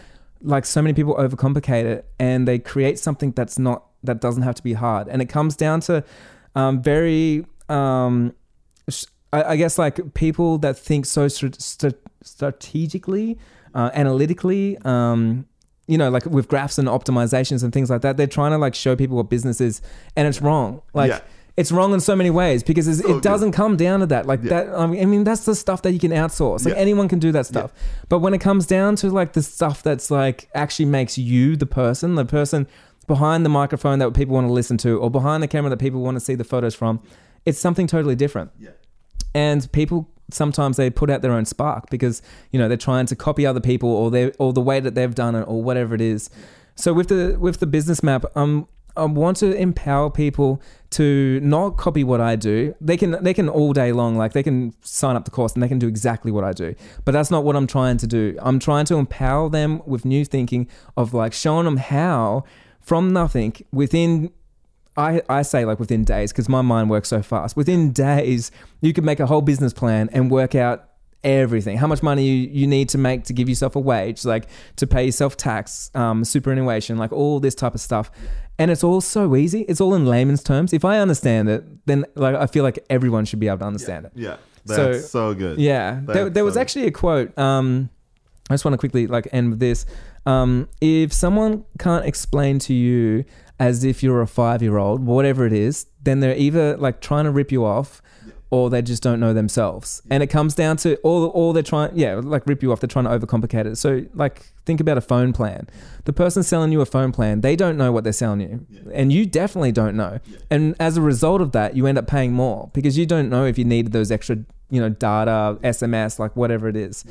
Speaker 1: like so many people overcomplicate it and they create something that's not that doesn't have to be hard and it comes down to um, very um, I, I guess like people that think so str- str- strategically uh, analytically um, you know like with graphs and optimizations and things like that they're trying to like show people what business is and it's wrong like
Speaker 2: Yeah.
Speaker 1: it's wrong in so many ways because it doesn't come down to that like
Speaker 2: Yeah.
Speaker 1: that I mean, I mean that's the stuff that you can outsource like
Speaker 2: Yeah.
Speaker 1: anyone can do that stuff but when it comes down to like the stuff that's like actually makes you the person, the person behind the microphone that people want to listen to, or behind the camera that people want to see the photos from, it's something totally different.
Speaker 2: Yeah.
Speaker 1: And people sometimes they put out their own spark because you know they're trying to copy other people or they or the way that they've done it or whatever it is. So with the with the business map, um, I want to empower people to not copy what I do. They can they can all day long like they can sign up the course and they can do exactly what I do. But that's not what I'm trying to do. I'm trying to empower them with new thinking of like showing them how from nothing within I, I say like within days because my mind works so fast. Within days, you can make a whole business plan and work out everything. How much money you, you need to make to give yourself a wage, like to pay yourself tax, um, superannuation, like all this type of stuff. And it's all so easy. It's all in layman's terms. If I understand it, then like I feel like everyone should be able to understand it.
Speaker 2: Yeah,
Speaker 1: So-
Speaker 2: that's so, good.
Speaker 1: Yeah, there,
Speaker 2: That's
Speaker 1: there was
Speaker 2: so-
Speaker 1: actually a quote. Um, I just want to quickly like end with this. Um, if someone can't explain to you as if you're a five year old, whatever it is, then they're either like trying to rip you off, or they just don't know themselves. And it comes down to all all they're trying, yeah, like rip you off. They're trying to overcomplicate it. So like think about a phone plan. The person selling you a phone plan, they don't know what they're selling you, and you definitely don't know. And as a result of that, you end up paying more because you don't know if you needed those extra, you know, data, SMS, like whatever it is.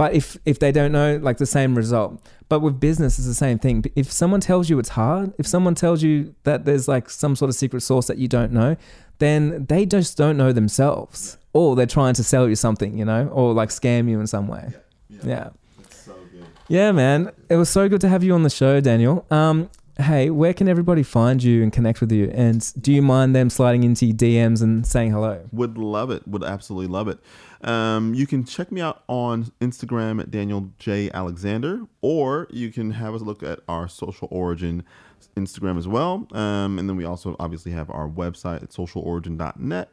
Speaker 1: But if if they don't know, like the same result. But with business, it's the same thing. If someone tells you it's hard, if someone tells you that there's like some sort of secret sauce that you don't know, then they just don't know themselves, or they're trying to sell you something, you know, or like scam you in some way. Yeah.
Speaker 2: so good.
Speaker 1: Yeah, man. It was so good to have you on the show, Daniel. Um, hey, where can everybody find you and connect with you? And do you mind them sliding into your DMs and saying hello?
Speaker 2: Would love it. Would absolutely love it. Um, you can check me out on Instagram at Daniel J Alexander, or you can have a look at our social origin Instagram as well. Um, and then we also obviously have our website at socialorigin.net.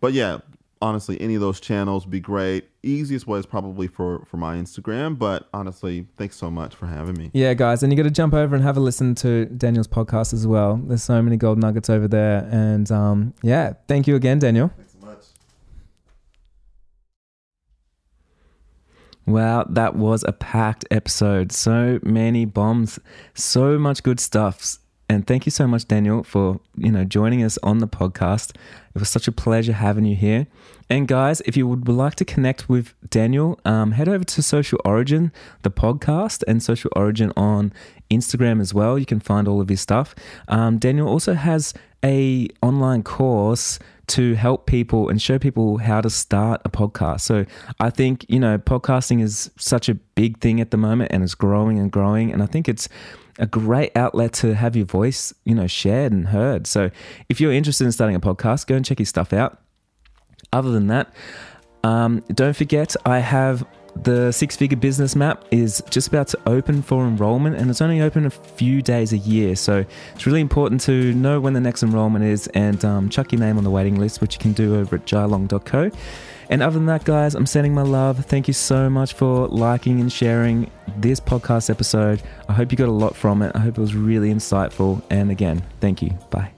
Speaker 2: But yeah, honestly, any of those channels would be great. Easiest way is probably for for my Instagram. But honestly, thanks so much for having me.
Speaker 1: Yeah, guys, and you got to jump over and have a listen to Daniel's podcast as well. There's so many gold nuggets over there, and um, yeah, thank you again, Daniel.
Speaker 2: Thanks so much.
Speaker 3: Wow, that was a packed episode. So many bombs, so much good stuff. And thank you so much, Daniel, for you know joining us on the podcast. It was such a pleasure having you here. And guys, if you would like to connect with Daniel, um, head over to Social Origin, the podcast, and Social Origin on Instagram as well. You can find all of his stuff. Um, Daniel also has a online course
Speaker 1: to help people and show people how to start a podcast. So I think, you know, podcasting is such a big thing at the moment and it's growing and growing. And I think it's a great outlet to have your voice, you know, shared and heard. So if you're interested in starting a podcast, go and check his stuff out. Other than that, um, don't forget, I have the six figure business map is just about to open for enrollment and it's only open a few days a year. So it's really important to know when the next enrollment is and um, chuck your name on the waiting list, which you can do over at jailong.co. And other than that, guys, I'm sending my love. Thank you so much for liking and sharing this podcast episode. I hope you got a lot from it. I hope it was really insightful. And again, thank you. Bye.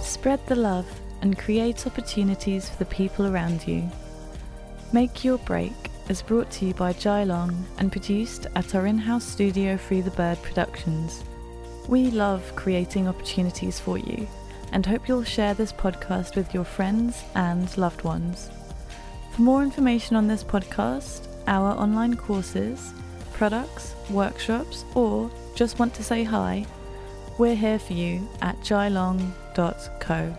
Speaker 4: Spread the love and create opportunities for the people around you. Make Your Break is brought to you by Jai Long and produced at our in house studio Free the Bird Productions. We love creating opportunities for you and hope you'll share this podcast with your friends and loved ones. For more information on this podcast, our online courses, products, workshops, or just want to say hi, we're here for you at jailong.co.